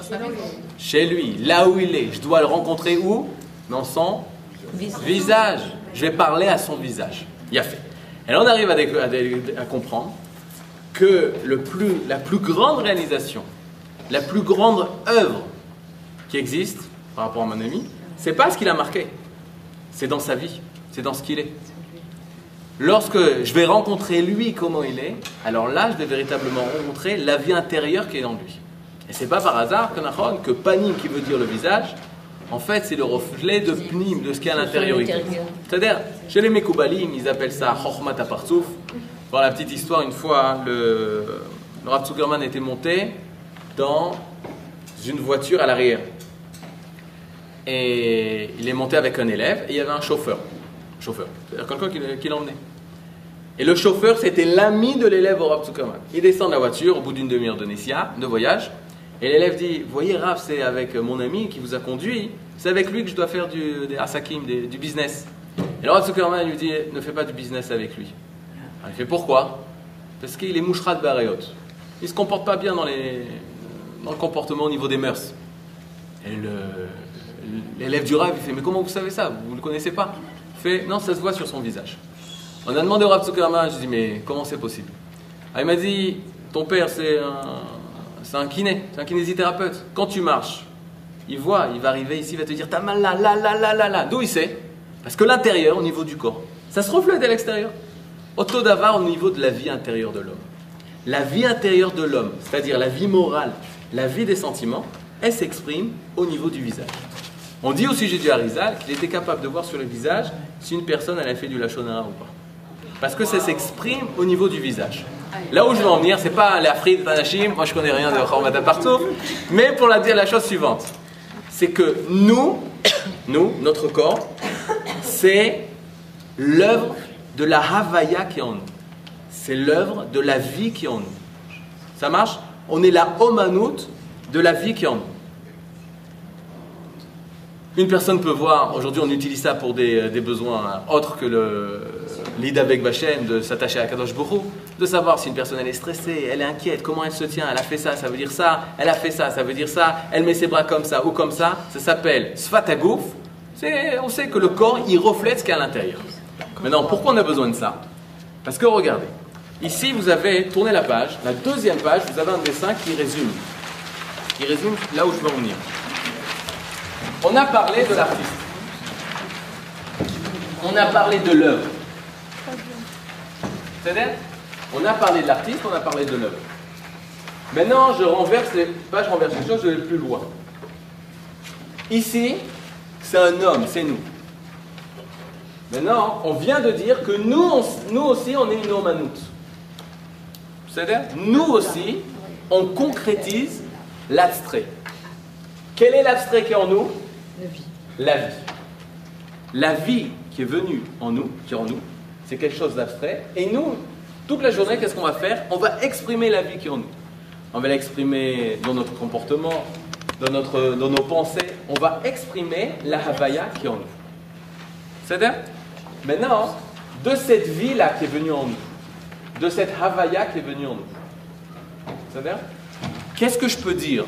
Chez lui, là où il est. Je dois le rencontrer où? Dans son visage. Je vais parler à son visage. Il a fait. Et là, on arrive à, comprendre que le plus, la plus grande réalisation, la plus grande œuvre qui existe par rapport à mon ami, c'est pas ce qu'il a marqué, c'est dans sa vie, c'est dans ce qu'il est. Lorsque je vais rencontrer lui comment il est, alors là, je vais véritablement rencontrer la vie intérieure qui est en lui. Et c'est pas par hasard que, que panim, qui veut dire le visage, en fait, c'est le reflet de pnim, de ce qu'il y a à l'intérieur. C'est-à-dire, chez les Mekoubalim, ils appellent ça Chochmat Aparsouf. Pour la petite histoire, une fois, le, le Rav Zuckerman était monté dans une voiture à l'arrière. Et il est monté avec un élève et il y avait un chauffeur. Chauffeur, c'est-à-dire quelqu'un qui, qui l'emmenait. Et le chauffeur, c'était l'ami de l'élève au Rav Zuckerman. Il descend de la voiture au bout d'une demi-heure de Nessia, de voyage. Et l'élève dit Voyez, Rav, c'est avec mon ami qui vous a conduit. C'est avec lui que je dois faire du, des du business. Et le Rav Zuckerman lui dit Ne fais pas du business avec lui. Alors, il fait Pourquoi? Parce qu'il est mouchra de Baréot. Il se comporte pas bien dans, le comportement au niveau des mœurs. Et l'élève du Rav, il fait Mais comment vous savez ça? Vous ne le connaissez pas? Il fait Non, ça se voit sur son visage. On a demandé au Rav Zuckerman, je dis Mais comment c'est possible? Ah, Il m'a dit Ton père, c'est un, c'est un kiné, c'est un kinésithérapeute. Quand tu marches, il voit, il va arriver ici, il va te dire T'as mal là, là, là, là, là, là. D'où il sait? Parce que l'intérieur, au niveau du corps, ça se reflète à l'extérieur. Auto d'avar au niveau de la vie intérieure de l'homme. La vie intérieure de l'homme, c'est-à-dire la vie morale, la vie des sentiments, elle s'exprime au niveau du visage. On dit au sujet du Harizal qu'il était capable de voir sur le visage si une personne elle a fait du lachonara ou pas. Parce que ça s'exprime au niveau du visage. Là où je veux en venir, c'est pas l'Afrique, Tanachim, moi je connais rien de Hormata partout, mais pour la dire la chose suivante, c'est que nous, *coughs* nous, notre corps, c'est l'œuvre de la Havaya qui est en nous. C'est l'œuvre de la vie qui est en nous. Ça marche? On est la Omanout de la vie qui est en nous. Une personne peut voir, aujourd'hui on utilise ça pour des, des besoins autres que avec Bachem, de s'attacher à Kadosh Borou, de savoir si une personne elle est stressée, elle est inquiète, comment elle se tient, elle a fait ça, ça veut dire ça, elle a fait ça, ça veut dire ça, elle met ses bras comme ça ou comme ça, ça s'appelle Sfatagouf. On sait que le corps il reflète ce qu'il y a à l'intérieur. Maintenant, pourquoi on a besoin de ça? Parce que regardez, ici vous avez tourné la page, la deuxième page, vous avez un dessin qui résume, qui résume là où je veux en venir. On a parlé de l'artiste. On a parlé de l'œuvre. C'est-à-dire On a parlé de l'artiste, on a parlé de l'œuvre. Maintenant, je renverse les pages, je renverse les choses, je vais plus loin. Ici, c'est un homme, c'est nous. Maintenant, on vient de dire que nous, on- nous aussi, on est une omanoute. C'est-à-dire, nous aussi, on concrétise l'abstrait. Quel est l'abstrait qui est en nous? La vie. La vie qui est venue en nous, qui est en nous, c'est quelque chose d'abstrait. Et nous, toute la journée, qu'est-ce qu'on va faire? On va exprimer la vie qui est en nous. On va l'exprimer dans notre comportement, dans, notre, dans nos pensées. On va exprimer la Havaya qui est en nous. C'est-à-dire, maintenant, de cette vie-là qui est venue en nous, de cette Havaya qui est venue en nous, c'est-à-dire, qu'est-ce que je peux dire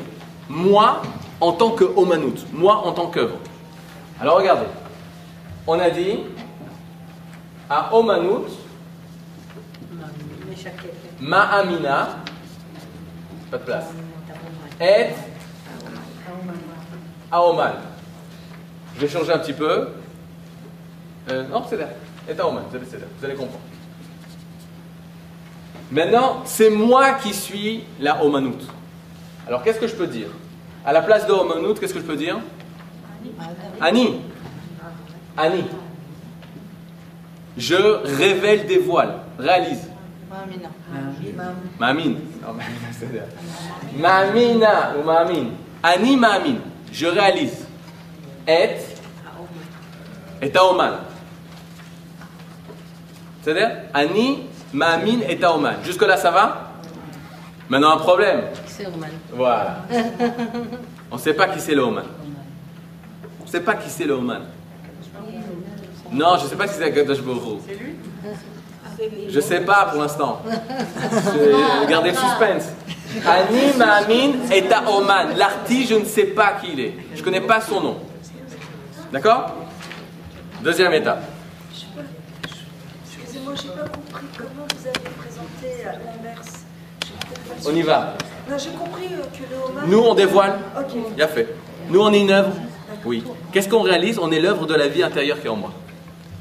Moi, en tant que Omanout, moi, en tant qu'œuvre? Alors regardez, on a dit à Omanout, Ma'amina, pas de place, et Aoman. Je vais changer un petit peu. Euh, non, c'est là. Vous allez, c'est là, vous allez comprendre. Maintenant, c'est moi qui suis la Omanout. Alors qu'est-ce que je peux dire? À la place de Omanout, qu'est-ce que je peux dire? Annie. Annie. Je révèle des voiles. Réalise. C'est-à-dire- Ma'amina ou ma'amin. Ani ma'amin. Je réalise. Et. Et taoman. C'est-à-dire, Ani ma'amin et taoman. Jusque-là, ça va? Maintenant, un problème. C'est normal. Voilà. On ne sait pas qui c'est le Oman. On ne sait pas qui c'est le Oman. Non, je ne sais pas si c'est Akadosh Baruch Hu. Je ne sais pas pour l'instant. Je- Gardez le suspense. Ani Ma'amin est à Oman. L'artiste, je ne sais pas qui il est. Je ne connais pas son nom. D'accord? Deuxième étape. Excusez-moi, j'ai pas compris comment vous avez présenté à l'inverse. On y va. Non, j'ai compris euh, que le homard. Nous, on dévoile. Ok. Bien fait. Nous, on est une œuvre Oui. Qu'est-ce qu'on réalise? On est l'œuvre de la vie intérieure qui est en moi.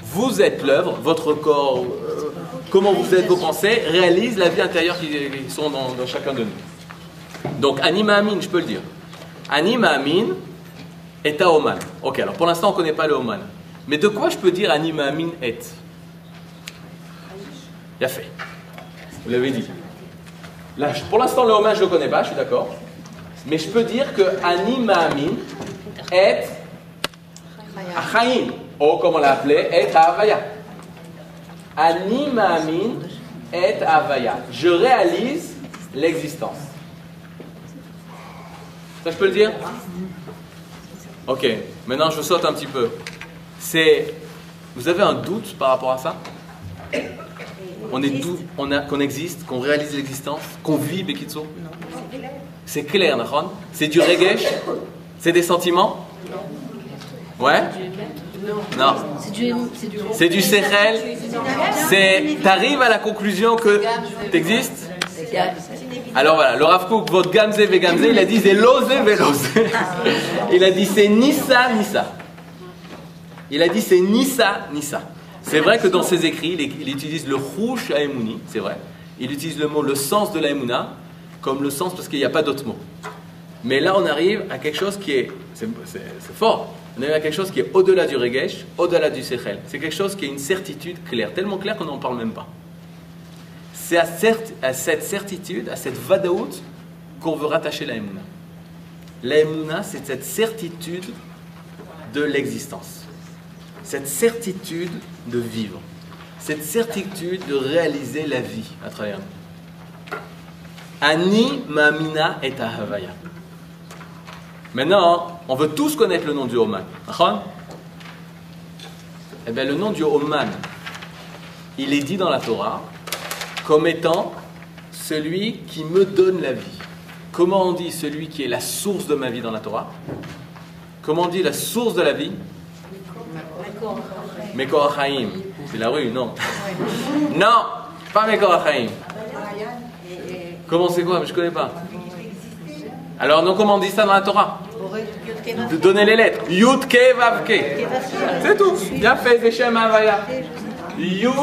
Vous êtes l'œuvre, votre corps, euh, comment vous êtes, vos pensées, réalisent la vie intérieure qui, qui sont dans, dans chacun de nous. Donc, Anima Amin, je peux le dire. Anima Amin est à Oman. Ok, alors pour l'instant, on ne connaît pas le Oman. Mais de quoi je peux dire Anima Amin est? Bien fait. Vous l'avez dit. Là, pour l'instant, le Oman, je ne le connais pas, je suis d'accord. Mais je peux dire que Anima Amin est Achaim, ou comme on l'a appelé, est Havaya. Est Havaya. Je réalise l'existence. Ça, je peux le dire? Ok, maintenant je saute un petit peu. C'est. Vous avez un doute par rapport à ça? On est doux, qu'on existe, qu'on réalise l'existence, qu'on vit Bekitso? C'est clair, C'est du regesh C'est des sentiments? Ouais? Non. C'est du. C'est du. C'est du sechel. C'est. T'arrives à la conclusion que t'existes? Alors voilà, le Rav Kook, votre gamze ve gamze, il a dit c'est lose ve lose. *laughs* Il a dit c'est ni ça ni ça. Il a dit c'est ni ça ni ça. C'est vrai que dans ses écrits, il, il utilise le rouge à Emouni, c'est vrai. Il utilise le mot le sens de la Emouna comme le sens parce qu'il n'y a pas d'autre mot. Mais là, on arrive à quelque chose qui est, c'est fort, on arrive à quelque chose qui est au-delà du regesh, au-delà du sechel. C'est quelque chose qui est une certitude claire, tellement claire qu'on n'en parle même pas. C'est à cette certitude, à cette vadaout, qu'on veut rattacher la Emouna. La Emouna, c'est cette certitude de l'existence. Cette certitude de vivre. Cette certitude de réaliser la vie à travers nous. Ani Mamina et Ahavaya. Maintenant, on veut tous connaître le nom du Oman. Eh bien, le nom du Oman, il est dit dans la Torah comme étant celui qui me donne la vie. Comment on dit celui qui est la source de ma vie dans la Torah Comment on dit la source de la vie Mekorachaim. C'est la rue, non Non, pas Mekorachaim. Comment c'est quoi Je connais pas. Alors, non, comment on dit ça dans la Torah De donner les lettres. Yud Ke Vav. C'est tout. Bien fait, c'est Shem Havaya. Yud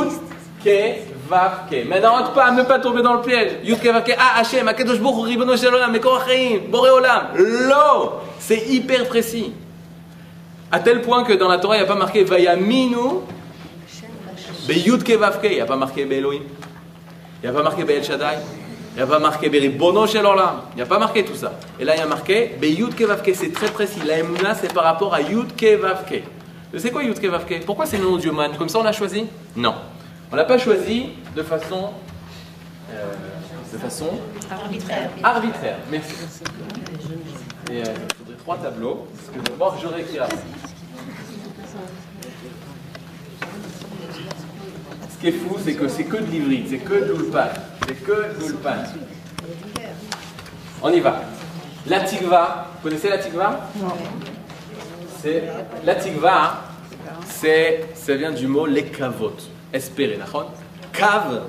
Ke Vav Ke. Maintenant, pas, ne pas tomber dans le piège. Yud Ke Vav Ke. Ah, Hashem, Akadosh Hu, Ribono Shel Olam, Mekor Chaim, Boré Olam. Lo. C'est hyper précis. À tel point que dans la Torah, il n'y a pas marqué Vayaminu. Be Yud Ke Vav. Il n'y a pas marqué Be Elohim. Il n'y a pas marqué Be El Shaddai. Il n'y a pas marqué Be Ribono Shel Olam. Il n'y a pas marqué tout ça. Et là, il y a marqué Be Yud Ke Vav Ke. C'est très précis. La Emouna, c'est par rapport à Yud Ke Vav Ke. C'est quoi Yud Ke Vav Ke? Pourquoi c'est le nom du man? Comme ça, on l'a choisi? Non. On l'a pas choisi de façon. euh, de façon Arbitraire. arbitraire. Merci. Et euh, il faudrait trois tableaux. Parce que d'abord. Ce qui est fou, c'est que c'est que de l'hybride, c'est que de l'ulpan. C'est que de l'ulpan. On y va. La tigva, vous connaissez la tigva? C'est la tigva, c'est ça vient du mot lekavot, espérer, d'accord? Kav,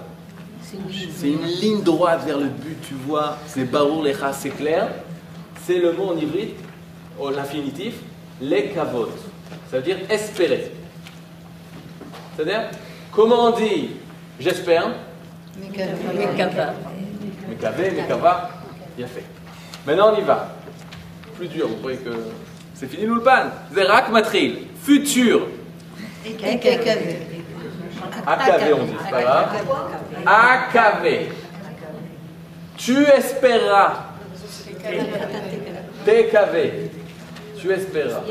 c'est une ligne droite vers le but, tu vois, c'est barour lecha, c'est clair. C'est le mot en hybride, au l'infinitif, lekavot. Ça veut dire espérer. C'est-à-dire, comment on dit j'espère? Mekava. Mekave, Mekava, bien fait. Maintenant on y va. Plus dur, vous croyez que c'est fini l'ulpan Zerak Matril, futur. Ekave. AKV on dit, c'est pas grave. AKV. Tu espéras. TKV. Tu espéras.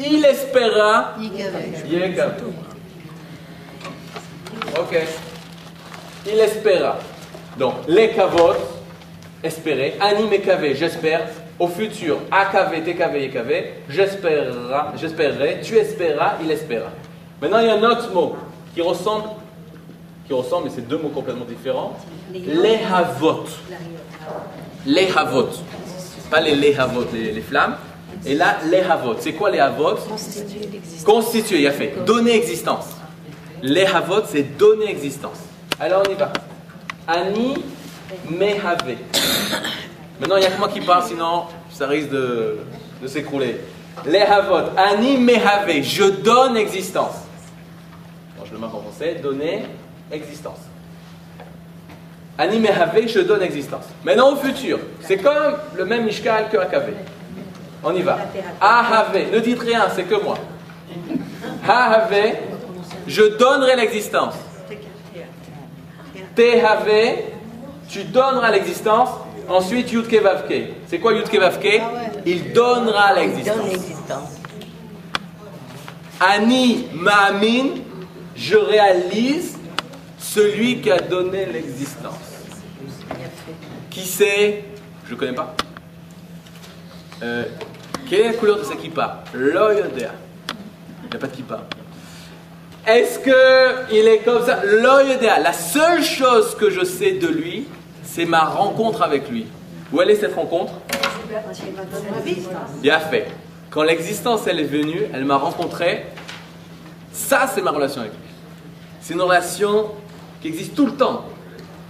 Il espéra. Yekave. Ok. Il espéra. Donc, les kavot, espérer. Ani mekave, j'espère. Au futur, akv, tkv, yekv, j'espérerai, j'espérerai, tu espéras, il espéra. Maintenant, il y a un autre mot qui ressemble, qui ressemble, mais c'est deux mots complètement différents. Les havot. Les havot. Pas les les havot, les, les flammes. Et là, les havot. C'est quoi les havot? Constituer, il a fait. Donner existence. Les havot, c'est donner existence. Alors on y va. Ani mehave. Maintenant, il n'y a que moi qui parle, sinon ça risque de, de s'écrouler. Les havot. Ani mehave. Je donne existence. Bon, je le marque en français. Donner existence. Ani mehave, je donne existence. Maintenant au futur, c'est comme le même mishkal que akave. On y va. Ahave. Ne dites rien, c'est que moi. Ahave. Je donnerai l'existence. Tehave, tu donneras l'existence. Ensuite, Yudke Vavke. C'est quoi Yudke Vavke Il donnera Donne l'existence. l'existence. Ani Ma'amin, je réalise celui qui a donné l'existence. Qui c'est? Je ne connais pas. Euh, quelle est la couleur de sa kippa? L'oyodea. Il n'y a pas de kippa. Est-ce qu'il est comme ça? L'oyodea. La seule chose que je sais de lui, c'est ma rencontre avec lui. Où est cette rencontre? Bien fait. Quand l'existence elle est venue, elle m'a rencontré. Ça, c'est ma relation avec lui. C'est une relation qui existe tout le temps,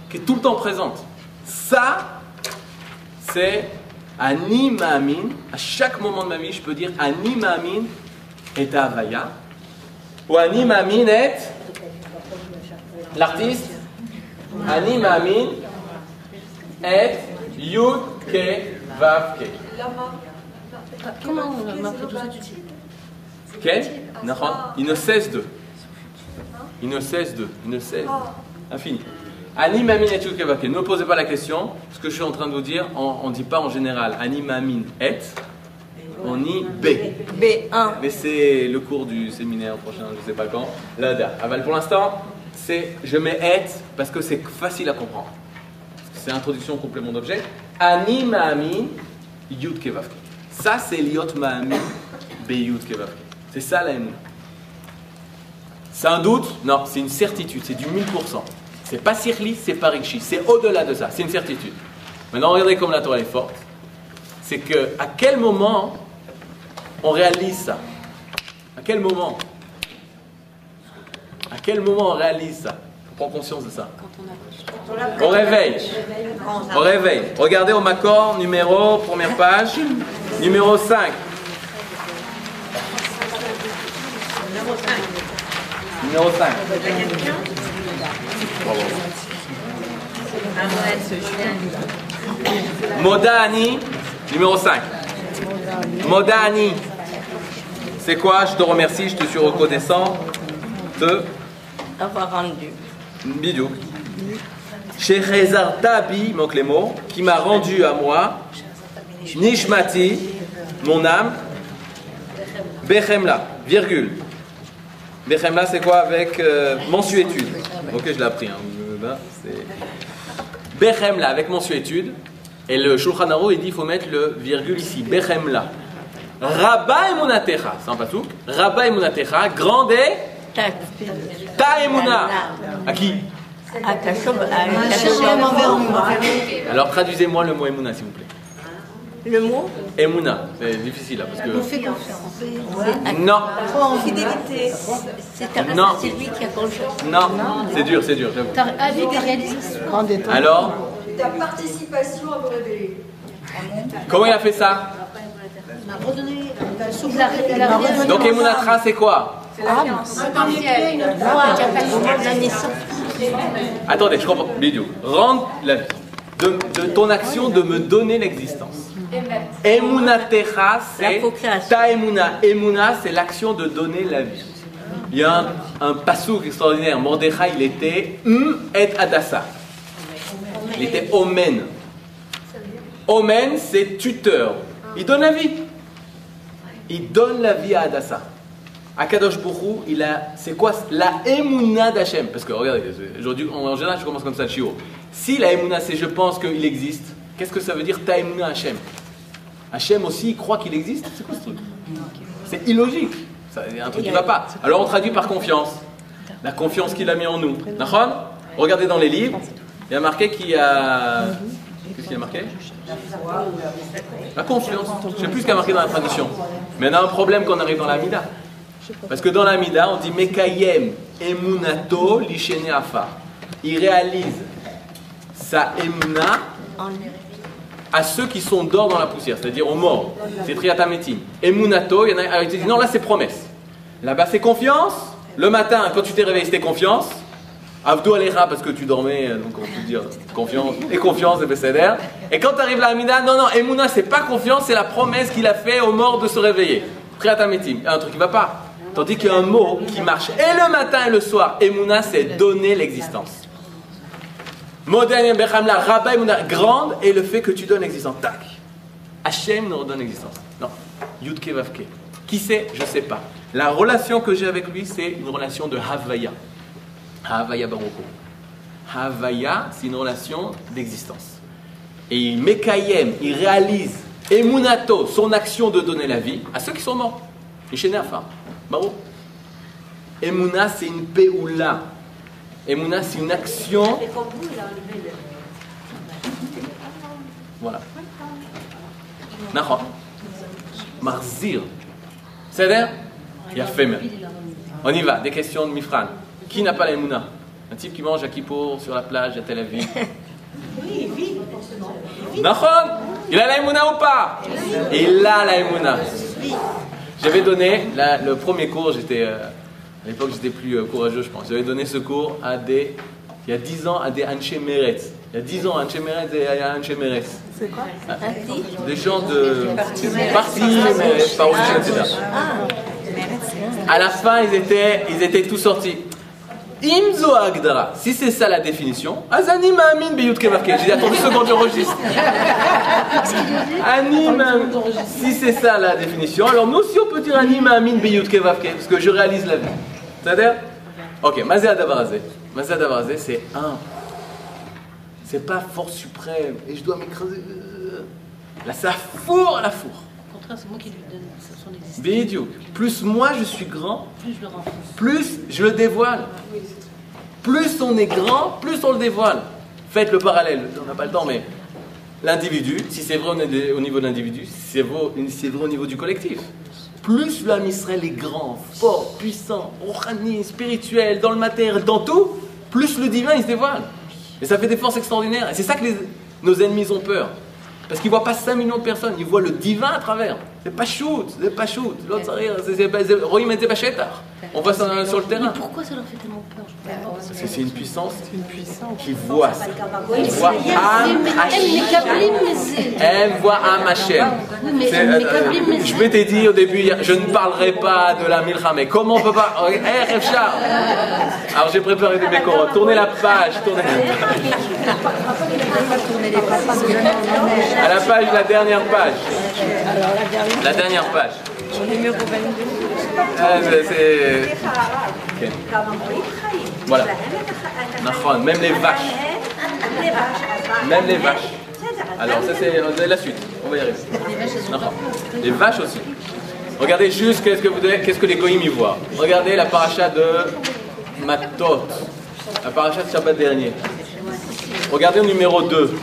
qui est tout le temps présente. Ça, c'est Ani Ma'amin. À chaque moment de ma vie, je peux dire Ani Ma'amin est Avaya. Ou Ani Ma'amin est l'artiste? Ani Ma'amin est Yud Ke, Vav, Ke. Lama. Comment on marque que tout ça Ke, Nachon. Il ne cesse de. Il ne cesse de. Il ne cesse. Infini. Ani mamin et Yud Ke, Vav, Ke. Ne posez pas la question. Ce que je suis en train de vous dire, on ne dit pas en général Ani mamin et. On dit B. B1. Mais c'est le cours du séminaire prochain, je sais pas quand. Là, Aval, pour l'instant, c'est je mets et parce que c'est facile à comprendre. C'est introduction, complément d'objet. Ani ma'amin yud kevavke. Ça, c'est liot ma'amin be yud kevavke. C'est ça la émouna. C'est un doute? Non, c'est une certitude, c'est du 1000%. C'est pas sirli, c'est pas rikshi, c'est au-delà de ça, c'est une certitude. Maintenant, regardez comme la Torah est forte. C'est que à quel moment on réalise ça À quel moment? À quel moment on réalise ça? On prend conscience de ça Au réveil. Au réveil. Regardez au Macor, numéro, première page, numéro 5. Numéro 5. Modani, numéro 5. Modani. C'est quoi? Je te remercie, je te suis reconnaissant de Avoir rendu. Bidou. Chez Tabi, manque les mots, qui m'a rendu à moi, Nishmati, mon âme, Bechemla, virgule. Bechemla, c'est quoi avec euh, mensuétude? Ok, je l'ai appris. Hein. Euh, c'est- Bechemla, avec mensuétude. Et le Shulchan Aruch, il dit il faut mettre le virgule ici. Bechemla. Rabba emunatecha, c'est un pasouk. Rabba emunatecha, grande et Tac. ta emuna. À qui. Alors traduisez-moi le mot emuna, s'il vous plaît. Le mot? Emuna, c'est difficile là, parce On que. fait confiance. Non, Fidélité. C'est un- Non. c'est lui qui a confiance. non, c'est dur, c'est dur, j'avoue. Alors, Ta participation à vous révéler. comment il a fait ça. Donc emunatra, c'est quoi naissance. Attendez, je comprends. Bidou. Rendre la vie. De, de ton action de me donner l'existence. Emunatecha, c'est ta emuna. Emuna, c'est l'action de donner la vie. Il y a un, un passouk extraordinaire. Mordechai, il était hum et adassa. Il était omen. Omen, c'est tuteur. Il donne la vie. Il donne la vie à Adassa. Akadosh Bourou, il a, c'est quoi? La emuna d'Hachem Parce que regardez, aujourd'hui, en général, je commence comme ça le chiot. Si la emuna, c'est je pense qu'il existe, qu'est-ce que ça veut dire ta emuna Hachem? Hachem aussi, il croit qu'il existe? C'est quoi ce truc? C'est illogique. A un truc qui ne va pas. Alors on traduit par confiance. La confiance qu'il a mis en nous. Regardez dans les livres, il y a marqué qu'il y a. Qu'est-ce qu'il y a marqué La confiance. Je sais plus ce qu'il y a marqué dans la traduction. Mais on a un problème quand on arrive dans la Mida. Parce que dans la Mida, on dit Mekayem emunato lishene afa. Il réalise sa emuna à ceux qui sont d'or dans la poussière, c'est-à-dire aux morts. C'est triatamétim. Emunato, il y en a te dit non, là c'est promesse. Là-bas c'est confiance. Le matin, quand tu t'es réveillé, c'était confiance. Avdo alera parce que tu dormais, euh, donc on peut dire confiance et confiance et Besséder. Et quand à la Amida, non, non, Emouna c'est pas confiance, c'est la promesse qu'il a fait aux morts de se réveiller. Triatamétim, un truc qui va pas. Tandis qu'il y a un mot qui marche et le matin et le soir. Emouna c'est donner l'existence. Modène Bechamla, Rabba Emouna, grande et le fait que tu donnes l'existence. Tac. Hachem nous redonne l'existence. Non. Yudke Vavke. Qui c'est? Je sais pas. La relation que j'ai avec lui, c'est une relation de Havaya. Havaya Baroko. Havaya, c'est une relation d'existence. Et il Mekayem, il réalise Emunato, son action de donner la vie à ceux qui sont morts. Et chez Nafa. Barou. Emuna, c'est une peoula. Emuna, c'est une action. Voilà. Nahon. Marzir. C'est d'ailleurs Il a fait même. On y va, des questions de Mifran. Qui n'a pas la Emouna Un type qui mange à Kippour sur la plage à Tel Aviv. *laughs* Oui, oui, Nahon Il a la Emouna ou pas? Il a la Emouna. J'avais donné la- le premier cours, j'étais. euh, à l'époque, j'étais plus euh, courageux, je pense. J'avais donné ce cours à des. Il y a 10 ans, à des Anche Meretz. Il y a 10 ans, Anche Meretz et à Anche Meretz. Des gens de partis, mais pas au etc. À la fin, ils étaient, ils étaient tous sortis. Imzo Agdara. Si c'est ça la définition, Azani Ma'amin Beyut Kevavke. J'ai une seconde, j'enregistre. Ani Ma'amin. Si c'est ça la définition, alors nous aussi on peut dire Ani Ma'amin Beyut Kevavke, parce que je réalise la vie. C'est-à-dire Ok, Mazé Adavarazé. Mazé Adavarazé, c'est un. C'est pas force suprême, et je dois m'écraser. Là, ça fourre à la fourre. Contraire, c'est moi qui lui donne son existence. Bidiou. Plus moi je suis grand, Plus je le renforce. plus je le dévoile. Plus on est grand, plus on le dévoile. Faites le parallèle, on n'a pas le temps, mais l'individu, si c'est vrai au- au niveau de l'individu, c'est vrai, c'est vrai au niveau du collectif. Plus l'homme Israël est grand, fort, puissant, rohani, spirituel, dans le matériel, dans tout, plus le divin il se dévoile. Et ça fait des forces extraordinaires. Et c'est ça que les- nos ennemis ont peur. Parce qu'ils ne voient pas 5 millions de personnes, ils voient le divin à travers. C'est pas shoot, c'est pas shoot. L'autre, ça rire, c'est- c'est pas- c'est- Rohim et Zebachetach. On voit ça dans- sur le terrain. Mais pourquoi ça leur fait tellement peur. Parce que c'est une puissance qui voit ça. Qui voit elle voit C'est, elle euh, Je m'étais dit au début, je ne parlerai pas de la Milcha, mais comment on peut pas. Oh, Eh, Alors j'ai préparé des mécoros. Tournez la page, tournez la page. À la page, la dernière page. La dernière page. Ah, c'est- c'est. Ok. Voilà. Même les vaches. Même les vaches. Alors, ça c'est c'est la suite. On va y arriver. Les vaches aussi. Regardez juste qu'est-ce que, vous devez- qu'est-ce que les goïms y voient. Regardez la paracha de Matot. La paracha de Shabbat dernier. Regardez au numéro 2.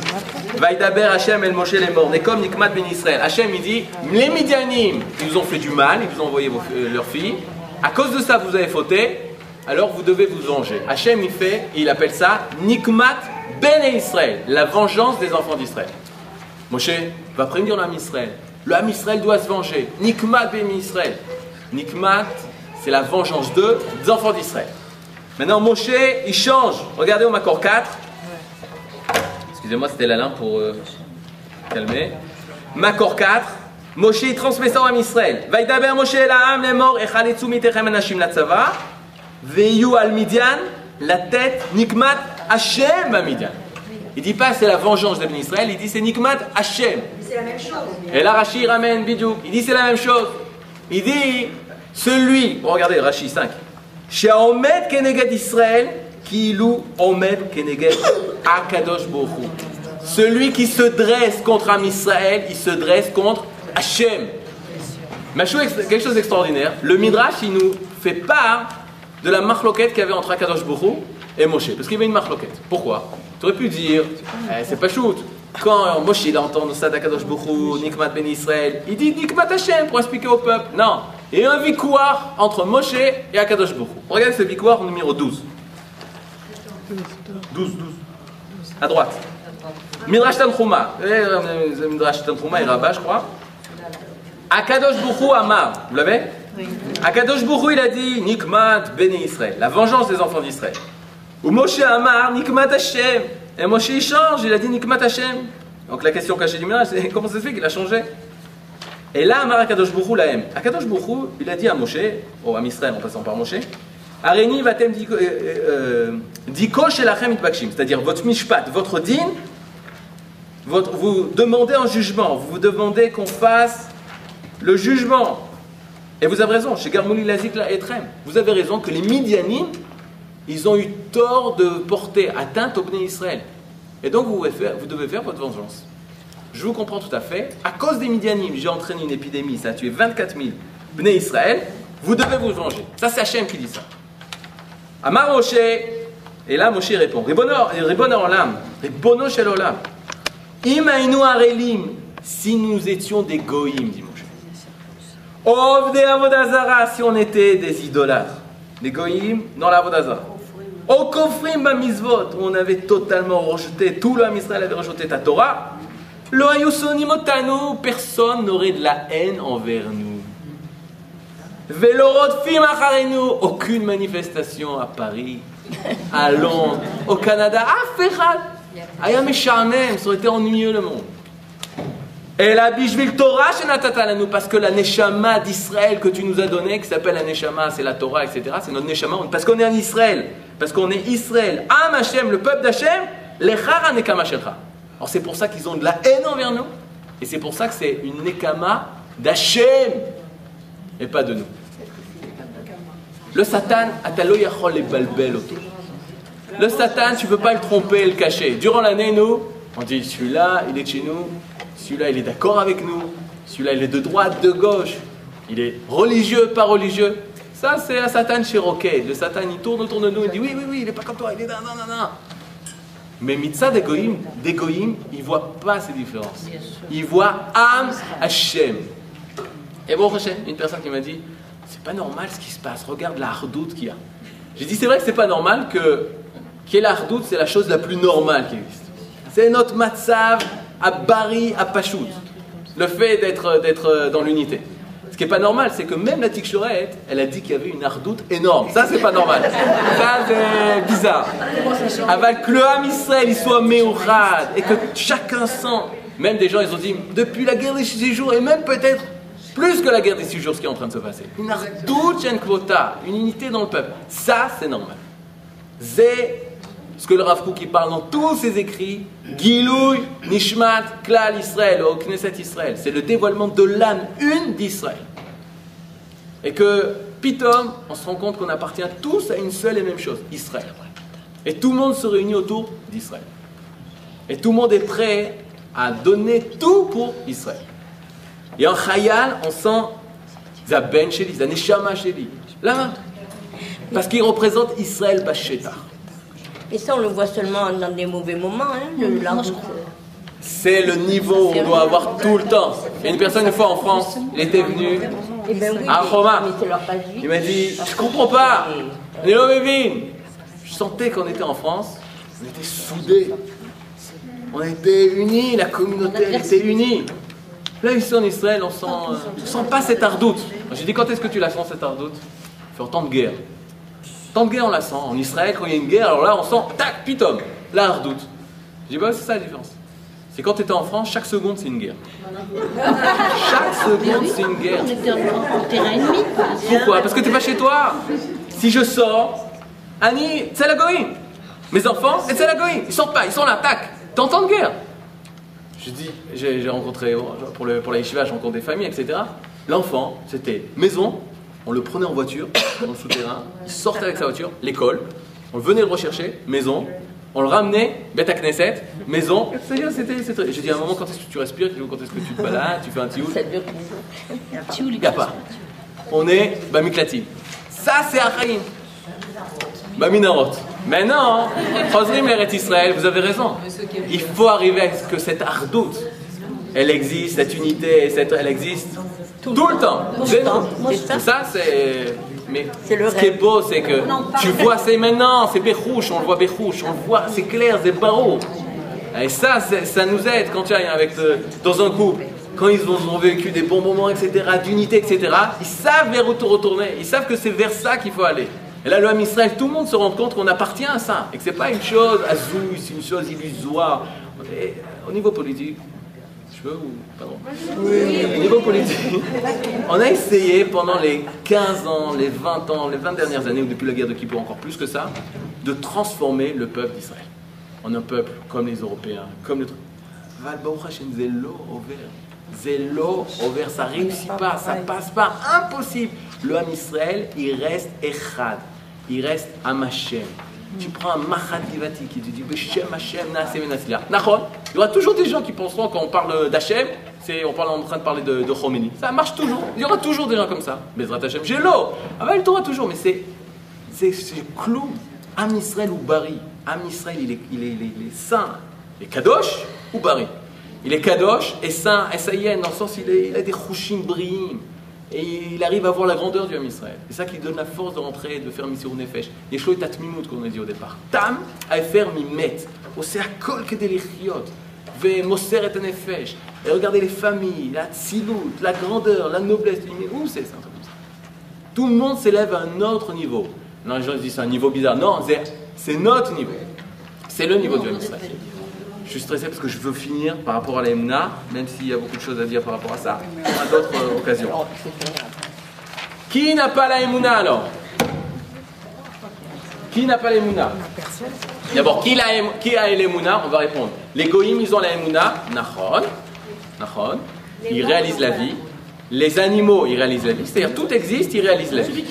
Vaïdaber Hachem El Moshe les morts. comme Nikmat Ben Israël. Hachem il dit Les Midianim, ils vous ont fait du mal, ils vous ont envoyé vos- euh, leurs filles. À cause de ça, vous avez fauté. Alors vous devez vous venger. Hachem il fait, il appelle ça Nikmat Ben Israël, la vengeance des enfants d'Israël. Moshe va prévenir l'âme Israël. Le Israël doit se venger. Nikmat Ben Israël. Nikmat, c'est la vengeance des enfants d'Israël. Maintenant, Moshe, il change. Regardez au Makor 4. Excusez-moi, c'était la lampe pour euh, calmer. Makor 4. Moshe, transmet ça au âme Israël. Vaïdaber Moshe l'âme, les morts, et chaletzu mitechem anashim la tzava. Veyu al Midian, la tête, Nikmat Hashem à Midian. Il dit pas c'est la vengeance de Ben Israël, il dit c'est Nikmat Hashem. C'est la même chose. Et là, Rashi ramène Bidouk. Il dit c'est la même chose. Il dit celui, regardez Rashi 5. Sheaomed keneged Israël, kilu omed keneged Akadosh Baruch Hu. Celui qui se dresse contre Am Israël, il se dresse contre Hachem. Quelque chose d'extraordinaire, le Midrash, il nous fait part de la marloquette qu'il y avait entre Akadosh Baruch Hu et Moshe. Parce qu'il y avait une marloquette. Pourquoi? Tu aurais pu dire, eh, c'est pas shoot. Quand Moshe il entend ça d'Akadosh Baruch Hu, Nikmat Ben Israël, il dit Nikmat Hashem pour expliquer au peuple. Non. A un victoire entre Moshe et Akadosh Baruch Hu. Regardez ce victoire numéro 12. 12, 12. À droite. Midrash Tanchuma. Eh, Midrash Tanchuma et Rabat, je crois. Akadosh Bourou Amar, vous l'avez Akadosh Bourou, il a dit Nikmat Béni Israël, la vengeance des enfants d'Israël. Ou Moshe Amar, Nikmat Hashem. Et Moshe, il change, il a dit Nikmat Hashem. Donc la question cachée du Midrash, c'est *laughs* comment ça se fait qu'il a changé Et là, Amar Akadosh Bourou la aime. Akadosh Bourou, il a dit à Moshe, au à Israël en passant par Moshe, Areni vatem euh, euh, diko shelachem itbakshim, c'est-à-dire votre mishpat, votre din, vous demandez un jugement, vous demandez qu'on fasse le jugement. Et vous avez raison, chez Garmouli Lazik et Etrem, vous avez raison que les Midianim, ils ont eu tort de porter atteinte au Bnei Israël. Et donc vous devez, faire, votre vengeance. Je vous comprends tout à fait. À cause des Midianim, j'ai entraîné une épidémie, ça a tué 24 000 Bnei Israël, vous devez vous venger. Ça, c'est Hachem qui dit ça. Amar Moshe, et là Moshe répond, Ribono Olam, Ribono Shel Olam, Im Ainu Arelim, si nous étions des goïms, dit Moshe. Ovde Avodazara, si on était des idolâtres. Les goïms dans la Avodazara. Au Kofrim où on avait totalement rejeté, tout Ham Israël avait rejeté ta Torah. Lo personne n'aurait de la haine envers nous. Aucune manifestation à Paris, *laughs* à Londres, au Canada, Mesharnem, ça aurait été ennuyeux le monde. Et la bishvil Torah nous parce que la neshama d'Israël que tu nous as donné, qui s'appelle la neshama, c'est la Torah, etc., c'est notre neshama, parce qu'on est en Israël, parce qu'on est Israël, Am Hashem, le peuple d'Hashem, lechara nekama shelcha. Alors c'est pour ça qu'ils ont de la haine envers nous, et c'est pour ça que c'est une nekama d'Hashem, et pas de nous. Le Satan. Le Satan, tu ne peux pas le tromper et le cacher. Durant l'année, nous, on dit celui-là, il est chez nous, celui-là, il est d'accord avec nous, celui-là, il est de droite, de gauche, il est religieux, pas religieux. Ça, c'est un Satan chez Roquet. Le Satan, il tourne autour de nous, il dit oui, oui, oui, il n'est pas comme toi, il est non, non, non, non. Mais Mitzah d'Egoïm, d'Egoïm, il ne voit pas ces différences. Il voit Am Hashem. Et bon, Hashem, une personne qui m'a dit c'est pas normal ce qui se passe, regarde la qu'il y a. J'ai dit c'est vrai que c'est pas normal que la hardoute, c'est la chose la plus normale qui existe. C'est notre matzav à Bari, à Pachout. Le fait d'être dans l'unité. Ce qui n'est pas normal, c'est que même la Tikshorette, elle a dit qu'il y avait une hardoute énorme. Ça, c'est pas normal. Ça, c'est bizarre. Avec que le Ham Israël, il soit méourad et que chacun sent. Même des gens, ils ont dit, depuis la guerre des six jours, et même peut-être plus que la guerre des six jours, ce qui est en train de se passer. Une une quota, une unité dans le peuple. Ça, c'est normal. C'est ce que le Rav qui parle dans tous ses écrits, Gilouy, Nishmat, Klal Israël, au Knesset Israël. C'est le dévoilement de l'âme une d'Israël. Et que, pitom, on se rend compte qu'on appartient tous à une seule et même chose, Israël. Et tout le monde se réunit autour d'Israël. Et tout le monde est prêt à donner tout pour Israël. Et en Chayal, on sent Zaben Sheli, Zaneshama Sheli. Là, parce qu'il représente Israël Basheta. Et ça, on le voit seulement dans des mauvais moments, hein, le large. C'est le niveau où on doit avoir tout le temps. Il y a une personne, une fois en France, il était venu Eh ben oui, à Roma. Il m'a dit Je comprends pas. Néo Mévin. Je sentais qu'on était en France, on était soudés. On était unis, la communauté elle était unie. Là, ici en Israël, on sent, euh, on sent pas cette ardoute. J'ai dit Quand est-ce que tu la sens cette ardoute? Fait en temps de guerre. Tant de guerre, on la sent. En Israël, quand il y a une guerre, alors là, on sent, tac, pitom, la hardoute. Je dis, bah, c'est ça la différence. C'est quand tu étais en France, chaque seconde, c'est une guerre. chaque seconde, c'est une guerre. En. Pourquoi? Parce que tu pas chez toi. Si je sors, Annie, c'est la goïne. Mes enfants, c'est la goïne. Ils sortent pas, ils sont là, tac. T'es en temps de guerre. Je dis, j'ai rencontré, pour, le, pour la yeshiva, je rencontre des familles, etc. L'enfant, c'était maison, on le prenait en voiture, dans le souterrain, il sortait avec sa voiture, l'école, on venait le rechercher, maison, on le ramenait, bête à Knesset, maison, c'était. J'ai dit à un moment, quand est-ce que tu respires Quand est-ce que tu te balades Tu fais un tioul? Ça dure Il n'y a pas. On est Bamiklati. Ça, c'est Achaïm. Baminarot. Maintenant, Chosrim Eret Israël, vous avez raison. Il faut arriver à ce que cette ardoute, elle existe, cette unité, cette, elle existe tout, le temps. C'est ça. ça, c'est. Mais ce qui est beau, c'est que tu vois, c'est maintenant, c'est Béchouche, on le voit Béchouche, on le voit, c'est clair, c'est barreau. Et ça, ça nous aide quand tu es avec, euh, dans un couple, quand ils ont, ont vécu des bons moments, etc., d'unité, etc., ils savent vers où te retourner, ils savent que c'est vers ça qu'il faut aller. Et là, le Ham Israël, tout le monde se rend compte qu'on appartient à ça, et que c'est pas une chose azouille, c'est une chose illusoire. Et, au niveau politique, je peux ou pardon? Au niveau politique, on a essayé pendant les 15 ans, les 20 ans, les 20 dernières années, ou depuis la guerre de Kippour encore plus que ça, de transformer le peuple d'Israël en un peuple comme les Européens, comme over. Zélo over, ça réussit pas, ça passe pas, impossible. Le Ham Israël, il reste Echad, il reste Am Hashem. Tu prends un Machat Givati qui te dit Hashem. Nachon, il y aura toujours des gens qui penseront quand on parle d'Hachem, on parle en train de parler de, de. Ça marche toujours. Il y aura toujours des gens comme ça. Bezrat Hashem, j'ai l'eau. Ah ben, il t'aura toujours, mais c'est c'est clou. Am Israël ou Bari. Am Israël, il est, il est, est, est saint. Il est Kadosh ou Bari. Il est Kadosh et saint, et est, dans le sens, il, est- il a des brim. Et il arrive à voir la grandeur du Ham Israël. C'est ça qui donne la force de rentrer et de faire Missirou Nefesh. Yeshlo et Tatmimut, qu'on a dit au départ. Tam, Aefer Mimet. Osé Akol Kedelichiot. Ve Moser et Nefesh. Et regardez les familles, la tzilut, la grandeur, la noblesse. Mais Où c'est ça, tout le monde s'élève à un autre niveau. Non, les gens disent c'est un niveau bizarre. Non, c'est- c'est notre niveau. C'est le niveau du Ham Israël. Je suis stressé parce que je veux finir par rapport à la Emouna, même s'il y a beaucoup de choses à dire par rapport à ça. On a d'autres euh, occasions. Qui n'a pas la Emouna alors? Qui n'a pas la Emouna D'abord, qui, l'a qui a l'Emouna On va répondre. Les Goïms, ils ont la Emouna. Nachon. Nachon. Ils réalisent la vie. Les animaux, ils réalisent la vie. C'est-à-dire, tout existe, ils réalisent la vie.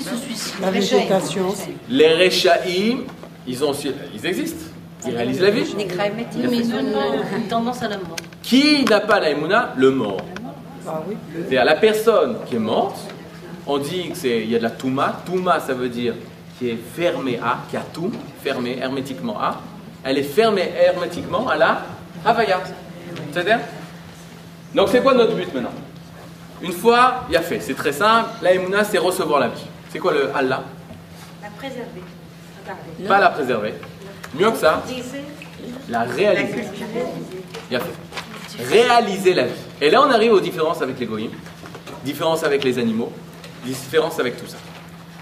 La végétation, c'est Les Rechaïm, ils, ont, aussi- ils existent. Ils réalisent la vie. Mais ils ont une, une tendance à la mort. Qui n'a pas la Emouna? Le mort. ah. C'est-à-dire, la personne qui est morte, on dit qu'il y a de la Touma. Touma, ça veut dire qui est fermée à, qui a tout, fermée hermétiquement à. Elle est fermée hermétiquement à la Havaya. C'est-à-dire? Donc, c'est quoi notre but maintenant? Une fois, il y a fait. C'est très simple. La Emouna, c'est recevoir la vie. C'est quoi le Allah? La préserver. Pas la préserver. Mieux que ça, la réaliser. A fait. Réaliser la vie. Et là, on arrive aux différences avec les goïms, différences avec les animaux, différences avec tout ça.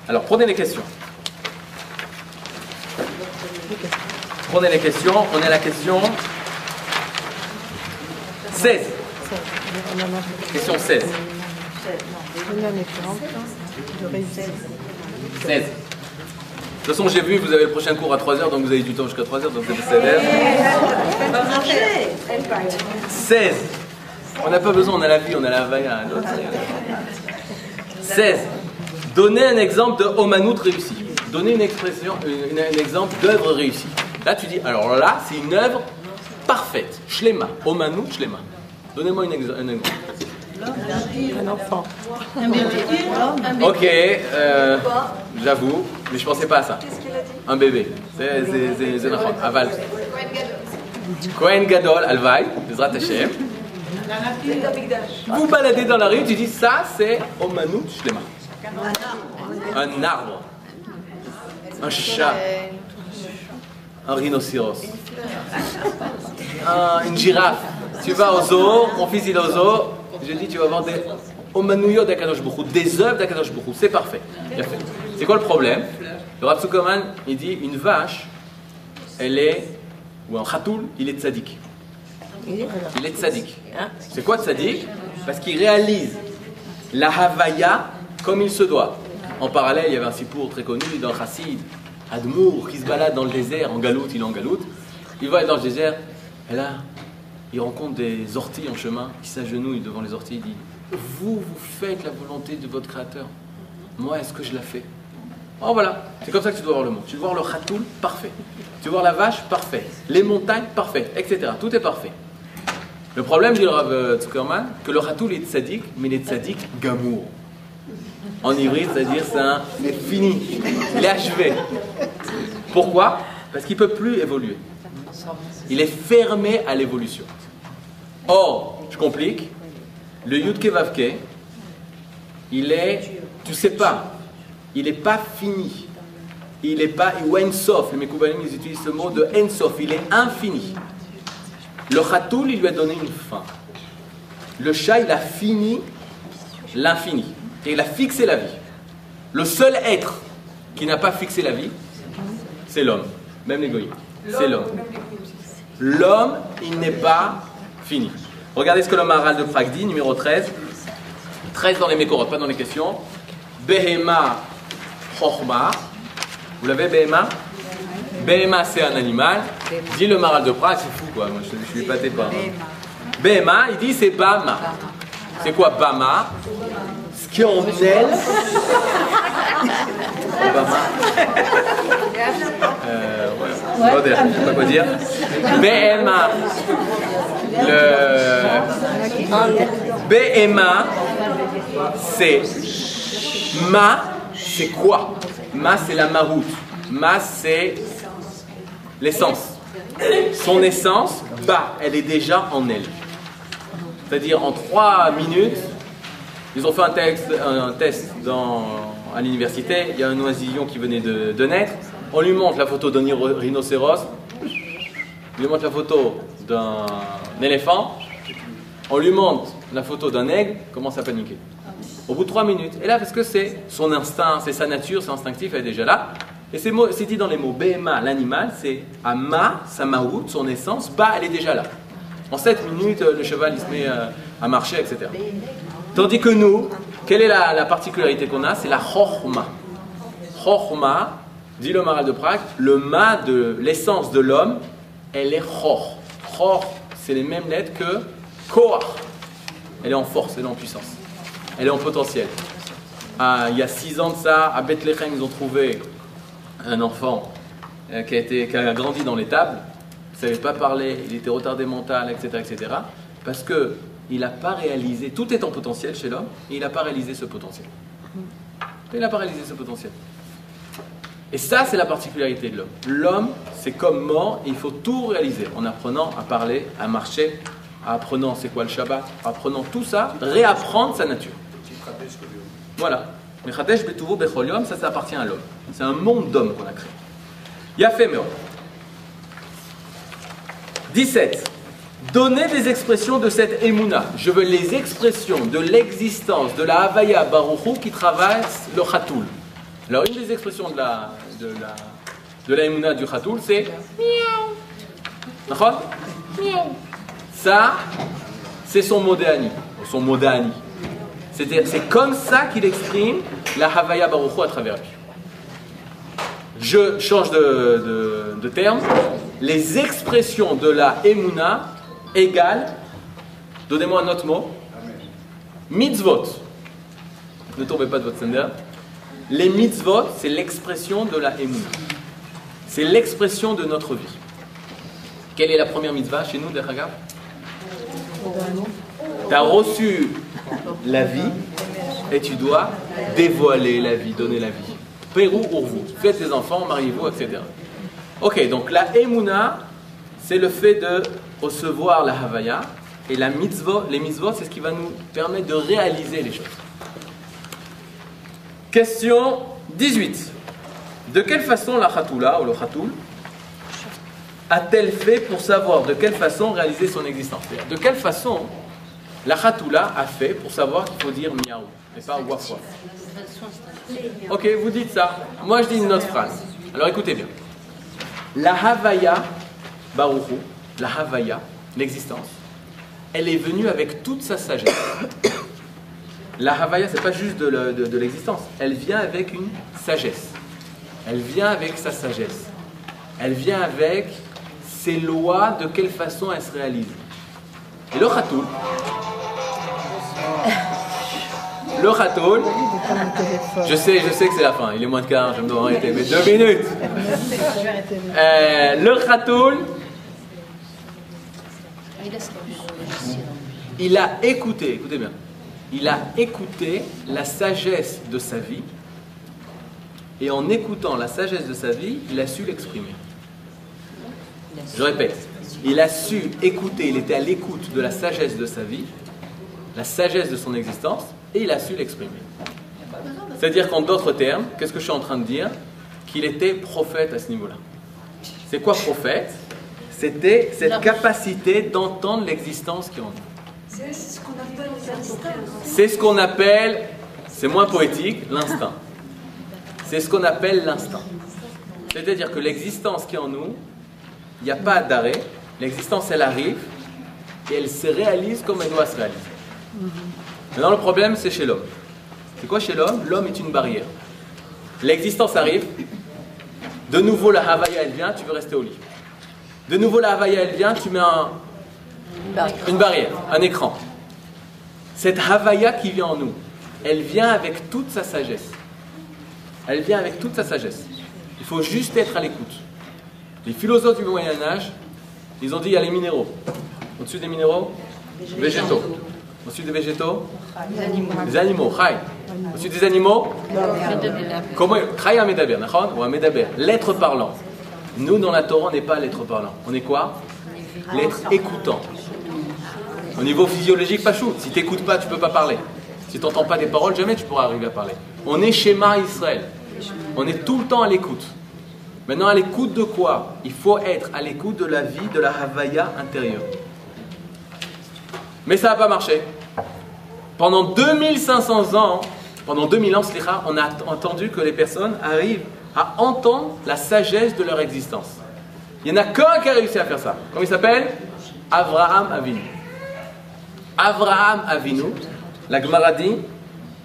Alors, prenez les questions. Prenez les questions. On est à la question 16. On en a Question 16. donné un exemple de réussite. 16. De toute façon, j'ai vu, vous avez le prochain cours à 3h, donc vous avez du temps jusqu'à 3h, donc c'est 16. elle va marcher. Elle va. 16. On n'a pas besoin, on a la vie, on a la vaille. 16. Donnez un exemple de Omanout réussi. Donnez une expression, un exemple d'œuvre réussie. Là, tu dis, alors là, c'est une œuvre parfaite. Shlema. Omanout, Shlema. Donnez-moi un exemple. Un enfant. Ok, euh, j'avoue, mais je pensais pas à ça. Un bébé. C'est un enfant. Aval. Kohen Gadol, Alvaï, Bezrat Hashem. Vous baladez dans la rue, tu dis ça c'est Omanut Shlema. Un arbre. Un chat. Un rhinocéros. Un- une girafe. Tu vas au zoo, mon fils il est au zoo, je dis tu vas voir des d'Akadosh Bokhu, des œuvres d'Akadosh Bokhu, c'est parfait. C'est quoi le problème? Le Rav Sukoman, il dit une vache, elle est, ou un khatoul, il est tzaddik. Il est- tzaddik. C'est quoi tzaddik? Parce qu'il réalise la Havaya comme il se doit. En parallèle, il y avait un sipour très connu dans Chassid, Admour, qui se balade dans le désert, en galoute, il est en galoute. Il va dans le désert, et là, il rencontre des orties en chemin, qui s'agenouillent devant les orties, il dit Vous, vous faites la volonté de votre Créateur. Moi, est-ce que je la fais? Oh voilà, c'est comme ça que tu dois voir le monde. Tu dois voir le khatoul, parfait. Tu dois voir la vache, parfait. Les montagnes, parfait, etc. Tout est parfait. Le problème, dit le Rav euh, Zuckerman, que le khatoul est tzaddik, mais il est tzaddik gamour. En hybride, c'est-à-dire c'est un c'est fini, il est achevé. Pourquoi? Parce qu'il ne peut plus évoluer. Il est fermé à l'évolution. Or, je complique, le Yudke Vavke, il est, tu sais pas, il n'est pas fini. Il n'est pas, ou Ensof, les Mekoubalim, ils utilisent ce mot de Ensof, il est infini. Le Khatoul, il lui a donné une fin. Le chat, il a fini l'infini. Et il a fixé la vie. Le seul être qui n'a pas fixé la vie, c'est l'homme. Même goyim. C'est l'homme. L'homme, il n'est pas fini. Regardez ce que le Maharal de Prague dit, numéro 13. 13 dans les Mékorot, pas dans les questions. Behema Chochma. Vous l'avez, Behema? Behema, c'est un animal. Dit le Maharal de Prague, c'est fou quoi, moi je, je suis épaté par. Behema, il dit c'est Bama. C'est quoi Bama? Qui est en elle. Obama. Euh, ouais. Moderne, je sais pas quoi dire. BMA. Le. BMA, c'est. Ma, c'est quoi? Ma, c'est la maroute. Ma, c'est l'essence. Son essence, bah, elle est déjà en elle. C'est-à-dire en trois minutes, ils ont fait un, test à l'université. Il y a un oisillon qui venait de, naître. On lui montre la photo d'un rhino- rhinocéros. On lui montre la photo d'un éléphant. On lui montre la photo d'un aigle. Commence à paniquer. Au bout de trois minutes. Et là, parce que c'est son instinct, c'est sa nature, c'est instinctif, elle est déjà là. Et c'est dit dans les mots Behema, l'animal, c'est Ama, sa maout, son essence, Ba, elle est déjà là. En 7 minutes, euh, le cheval il se met euh, à marcher, etc. Tandis que nous, quelle est la, la particularité qu'on a? C'est la Chorma. Chorma, dit le Maral de Prague, le Ma de l'essence de l'homme, elle est Chor. Chor, c'est les mêmes lettres que Koach. Elle est en force, elle est en puissance. Elle est en potentiel. Ah, il y a six ans de ça, à Bethléem, ils ont trouvé un enfant euh, qui, a été, qui a grandi dans l'étable, il ne savait pas parler, il était retardé mental, etc. etc. parce qu'il n'a pas réalisé, tout est en potentiel chez l'homme, et il n'a pas réalisé ce potentiel. Il n'a pas réalisé ce potentiel. Et ça, c'est la particularité de l'homme. L'homme, c'est comme mort, et il faut tout réaliser en apprenant à parler, à marcher, en apprenant c'est quoi le Shabbat, en apprenant tout ça, réapprendre sa nature. Voilà. Mechadesh betuvo bechol yom, ça, ça appartient à l'homme. C'est un monde d'hommes qu'on a créé. Yafé Meod. 17. Donner des expressions de cette émouna. Je veux les expressions de l'existence de la Havaya Baruchou qui traverse le Khatoul. Alors, une des expressions de la, de la, émouna du Khatoul, c'est miaou. Ça, c'est son modéani, ou son. C'est-à-dire, c'est comme ça qu'il exprime la Havaya Baruchou à travers lui. Je change de, de- de terme. Les expressions de la Emouna égale, donnez-moi un autre mot, mitzvot. Ne tombez pas de votre sender. Les mitzvot, c'est l'expression de la Emouna. C'est l'expression de notre vie. Quelle est la première mitzvah chez nous, Deragab Tu as reçu la vie et tu dois dévoiler la vie, donner la vie. Pérou ou vous. Faites des enfants, mariez-vous, etc. Ok, donc la Emouna, c'est le fait de recevoir la Havaya. Et la mitzvot, les mitzvot, c'est ce qui va nous permettre de réaliser les choses. Question 18. De quelle façon la Khatoula ou le Khatoul a-t-elle fait pour savoir de quelle façon réaliser son existence? De quelle façon la Khatoula a fait pour savoir qu'il faut dire miaou et pas waf waf Ok, vous dites ça. Moi, je dis une autre phrase. Alors écoutez bien. La Havaya, Baruchu, la Havaya, l'existence, elle est venue avec toute sa sagesse. La Havaya, c'est pas juste de, le- de- de l'existence. Elle vient avec une sagesse. Elle vient avec sa sagesse. Elle vient avec ses lois, de quelle façon elle se réalise. Et le Khatoul, le Khatoul, je sais, je sais que c'est la fin, il est moins de quart, je me dois arrêter, mais deux minutes. Euh, le Khatoul, il a écouté, écoutez bien, il a écouté la sagesse de sa vie, et en écoutant la sagesse de sa vie, il a su l'exprimer. Je répète, il a su écouter, il était à l'écoute de la sagesse de sa vie, la sagesse de son existence, et il a su l'exprimer. C'est-à-dire qu'en d'autres termes, qu'est-ce que je suis en train de dire? Qu'il était prophète à ce niveau-là. C'est quoi prophète? C'était cette capacité d'entendre l'existence qui est en nous. C'est c'est ce qu'on appelle l'instinct. C'est ce qu'on appelle, c'est moins poétique, l'instinct. C'est ce qu'on appelle l'instinct. C'est-à-dire que l'existence qui est en nous, il n'y a pas d'arrêt. L'existence, elle arrive et elle se réalise comme elle doit se réaliser. Maintenant, le problème, c'est chez l'homme. C'est quoi chez l'homme? L'homme est une barrière. L'existence arrive. De nouveau, la Havaya, elle vient, tu veux rester au lit. De nouveau, la Havaya, elle vient, tu mets un, une barrière, un écran. Cette Havaya qui vient en nous, elle vient avec toute sa sagesse. Elle vient avec toute sa sagesse. Il faut juste être à l'écoute. Les philosophes du Moyen Âge, ils ont dit il y a les minéraux. Au-dessus des minéraux, végétaux. Au-dessus des végétaux, les animaux. Chai. Au-dessus des animaux, comment Chai à Ou à Medaber. L'être parlant. Nous, dans la Torah, on n'est pas l'être parlant. On est quoi L'être écoutant. Au niveau physiologique, pas chou. Si tu n'écoutes pas, tu ne peux pas parler. Si tu n'entends pas des paroles, jamais tu pourras arriver à parler. On est schéma Israël. On est tout le temps à l'écoute. Maintenant, à l'écoute de quoi Il faut être à l'écoute de la vie, de la Havaya intérieure. Mais ça n'a pas marché. Pendant 2500 ans, pendant 2000 ans, on a entendu que les personnes arrivent à entendre la sagesse de leur existence. Il n'y en a qu'un qui a réussi à faire ça. Comment il s'appelle? Avraham Avinu. Avraham Avinu, la Gemara dit,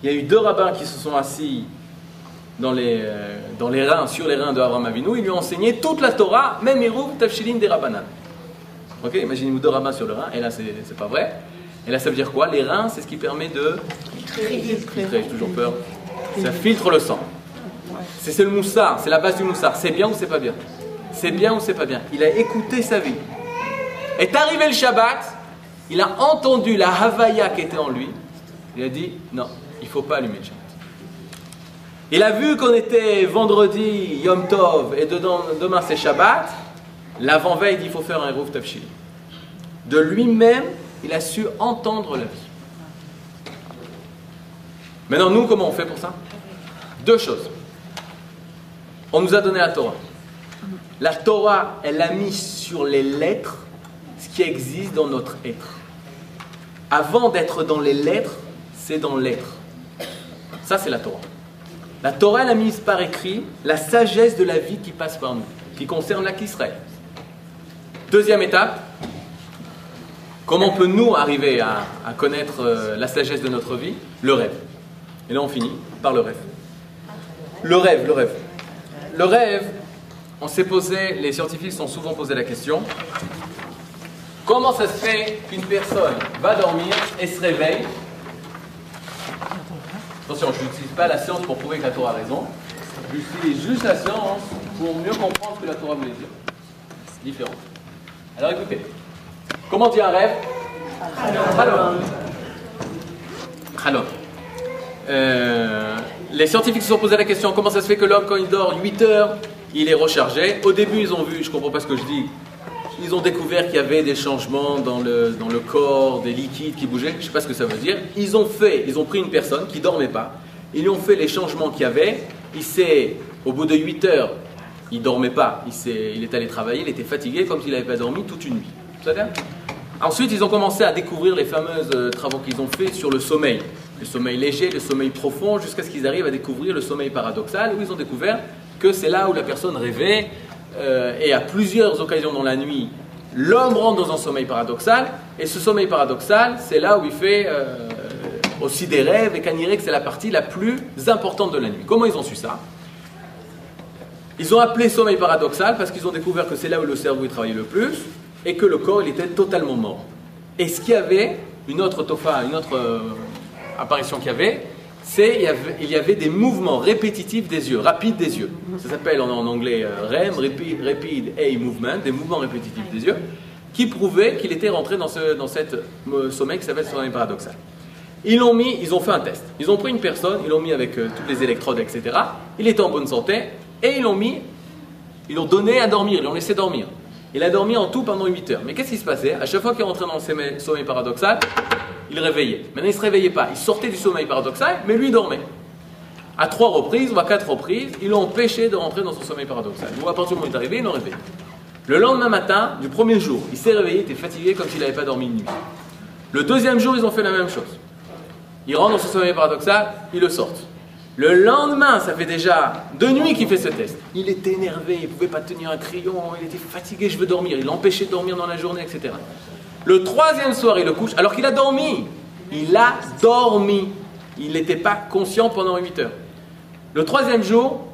il y a eu deux rabbins qui se sont assis dans les, euh, dans les reins, sur les reins de Avraham Avinu, ils lui ont enseigné toute la Torah, même Hirouv Tafshilin des Rabbanan. Ok, imaginez-vous deux rabbins sur le rein, et là c'est pas vrai. Et là ça veut dire quoi? Les reins, c'est ce qui permet de filtrer, j'ai toujours peur. Ça filtre le sang. C'est le moussard, c'est la base du moussard. C'est bien ou c'est pas bien? C'est bien ou c'est pas bien? Il a écouté sa vie. Est arrivé le Shabbat, il a entendu la Havaya qui était en lui. Il a dit non, il faut pas allumer le Shabbat. Il a vu qu'on était vendredi, Yom Tov, et demain c'est Shabbat. L'avant-veille, il faut faire un Eruv Tafshili. De lui-même, il a su entendre la vie. Maintenant, nous, comment on fait pour ça? Deux choses. On nous a donné la Torah. La Torah, elle a mis sur les lettres ce qui existe dans notre être. Avant d'être dans les lettres, c'est dans l'être. Ça, c'est la Torah. La Torah, elle a mis par écrit la sagesse de la vie qui passe par nous, qui concerne la Israël. Deuxième étape, comment peut nous arriver à, à connaître euh, la sagesse de notre vie? Le rêve. Et là, on finit par le rêve. Le rêve, le rêve. Le rêve, on s'est posé, les scientifiques se sont souvent posé la question comment ça se fait qu'une personne va dormir et se réveille? Attention, je n'utilise pas la science pour prouver que la Torah a raison. J'utilise juste la science pour mieux comprendre ce que la Torah voulait dire. C'est différent. Alors écoutez, comment dire un rêve? Halom. Halom. Euh, les scientifiques se sont posé la question comment ça se fait que l'homme, quand il dort 8 heures, il est rechargé? Au début, ils ont vu, je comprends pas ce que je dis, ils ont découvert qu'il y avait des changements dans le, dans le corps, des liquides qui bougeaient, je ne sais pas ce que ça veut dire. Ils ont fait, ils ont pris une personne qui dormait pas, ils lui ont fait les changements qu'il y avait, il s'est, au bout de 8 heures, il dormait pas, il, s'est- il est allé travailler, il était fatigué comme s'il n'avait pas dormi toute une nuit. Ensuite, ils ont commencé à découvrir les fameux euh, travaux qu'ils ont fait sur le sommeil. Le sommeil léger, le sommeil profond, jusqu'à ce qu'ils arrivent à découvrir le sommeil paradoxal, où ils ont découvert que c'est là où la personne rêvait, euh, et à plusieurs occasions dans la nuit, l'homme rentre dans un sommeil paradoxal, et ce sommeil paradoxal, c'est là où il fait euh, aussi des rêves, et qu'Anirek, c'est la partie la plus importante de la nuit. Comment ils ont su ça? Ils ont appelé sommeil paradoxal parce qu'ils ont découvert que c'est là où le cerveau il travaillait le plus et que le corps il était totalement mort. Et ce qu'il y avait, une autre tofa, une autre euh, apparition qu'il y avait, c'est il y avait, des mouvements répétitifs des yeux, rapides des yeux. Ça s'appelle en, anglais euh, REM, Rapid, rapid Eye Movement, des mouvements répétitifs des yeux, qui prouvaient qu'il était rentré dans, ce, dans cette euh, sommeil qui s'appelle sommeil paradoxal. Ils l'ont mis, ils ont fait un test. Ils ont pris une personne, ils l'ont mis avec euh, toutes les électrodes, etc. Il était en bonne santé et ils l'ont mis, ils l'ont donné à dormir, ils l'ont laissé dormir. Il a dormi en tout pendant 8 heures. Mais qu'est-ce qui se passait? À chaque fois qu'il rentrait dans le sommeil paradoxal, il réveillait. Maintenant, il ne se réveillait pas. Il sortait du sommeil paradoxal, mais lui il dormait. À trois reprises ou à quatre reprises, ils l'ont empêché de rentrer dans son sommeil paradoxal. Ou à partir du moment où il est arrivé, ils l'ont réveillé. Le lendemain matin, du premier jour, il s'est réveillé, il était fatigué comme s'il n'avait pas dormi une nuit. Le deuxième jour, ils ont fait la même chose. Il rentre dans son sommeil paradoxal, ils le sortent. Le lendemain, ça fait déjà deux nuits qu'il fait ce test. Il était énervé, il ne pouvait pas tenir un crayon, il était fatigué, je veux dormir. Il l'empêchait de dormir dans la journée, etc. Le troisième soir, il le couche, alors qu'il a dormi. Il a dormi. Il n'était pas conscient pendant 8 heures. Le troisième jour,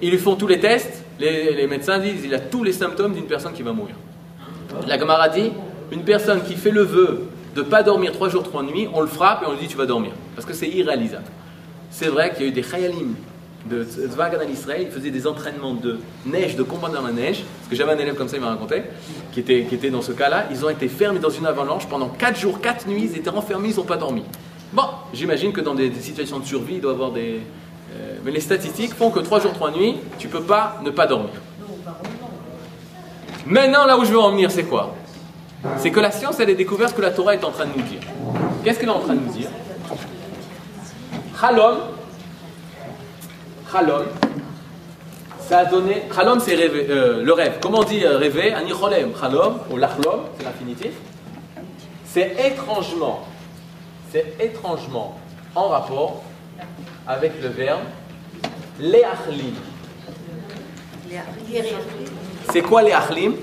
ils lui font tous les tests. Les, les médecins disent il a tous les symptômes d'une personne qui va mourir. La Gemara dit une personne qui fait le vœu de ne pas dormir trois jours, trois nuits, on le frappe et on lui dit tu vas dormir. Parce que c'est irréalisable. C'est vrai qu'il y a eu des Chayalim de Zvagan al Israël, ils faisaient des entraînements de neige, de combat dans la neige. Parce que j'avais un élève comme ça, il m'a raconté, qui était, dans ce cas-là. Ils ont été fermés dans une avalanche pendant 4 jours, 4 nuits, ils étaient enfermés, ils n'ont pas dormi. Bon, j'imagine que dans des, des situations de survie, il doit y avoir des. euh, mais les statistiques font que 3 jours, 3 nuits, tu peux pas ne pas dormir. Maintenant, là où je veux en venir, c'est quoi? C'est que la science, elle a découvert ce que la Torah est en train de nous dire. Qu'est-ce qu'elle est en train de nous dire? Halom, Halom, ça a donné. Halom, c'est euh, le rêve. Comment on dit euh, rêver? Anicholem, Halom, ou Lachlom, c'est l'infinitif. C'est étrangement, c'est étrangement en rapport avec le verbe Leachli. C'est quoi les achlim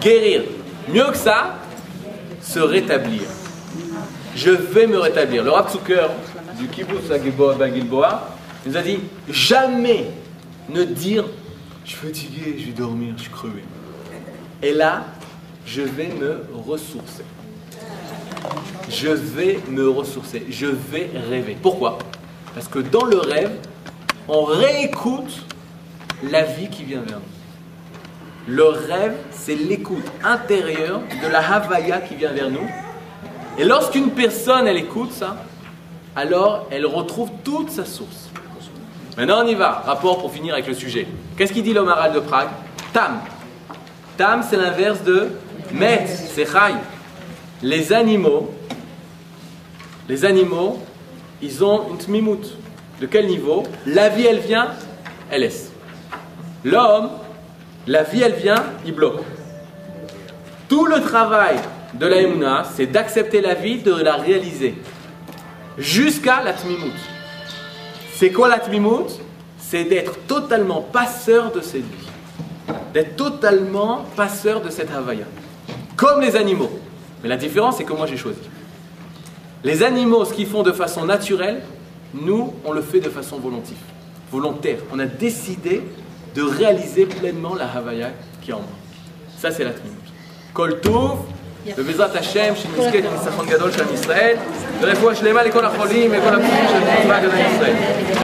Guérir. Mieux que ça, se rétablir. Je vais me rétablir. Le Rav du kibbutz à Gilboa, Gilboa, nous a dit jamais ne dire je suis fatigué, je vais dormir, je suis crevé. Et là, je vais me ressourcer. Je vais me ressourcer. Je vais rêver. Pourquoi? Parce que dans le rêve, on réécoute la vie qui vient vers nous. Le rêve, c'est l'écoute intérieure de la Havaya qui vient vers nous. Et lorsqu'une personne, elle écoute ça, alors elle retrouve toute sa source. Maintenant, on y va. Rapport pour finir avec le sujet. Qu'est-ce qu'il dit l'homme de Prague? Tam. Tam, c'est l'inverse de Met, c'est Chai. Les animaux, les animaux, ils ont une tmimout. De quel niveau? La vie, elle vient, elle laisse. L'homme, la vie, elle vient, il bloque. Tout le travail de la c'est d'accepter la vie, de la réaliser. Jusqu'à la tmimout. C'est quoi la tmimout? C'est d'être totalement passeur de cette vie. D'être totalement passeur de cette Havaya. Comme les animaux. Mais la différence, c'est que moi j'ai choisi. Les animaux, ce qu'ils font de façon naturelle, nous, on le fait de façon volontaire. volontaire. On a décidé de réaliser pleinement la Havaya qui est en moi. Ça, c'est la tmimout. Kol Tov, ובעזרת השם, שנזכה לניצחון גדול של עם ישראל, ורפואה שלמה לכל החולים וכל הפצועים של צבא הגנה לישראל.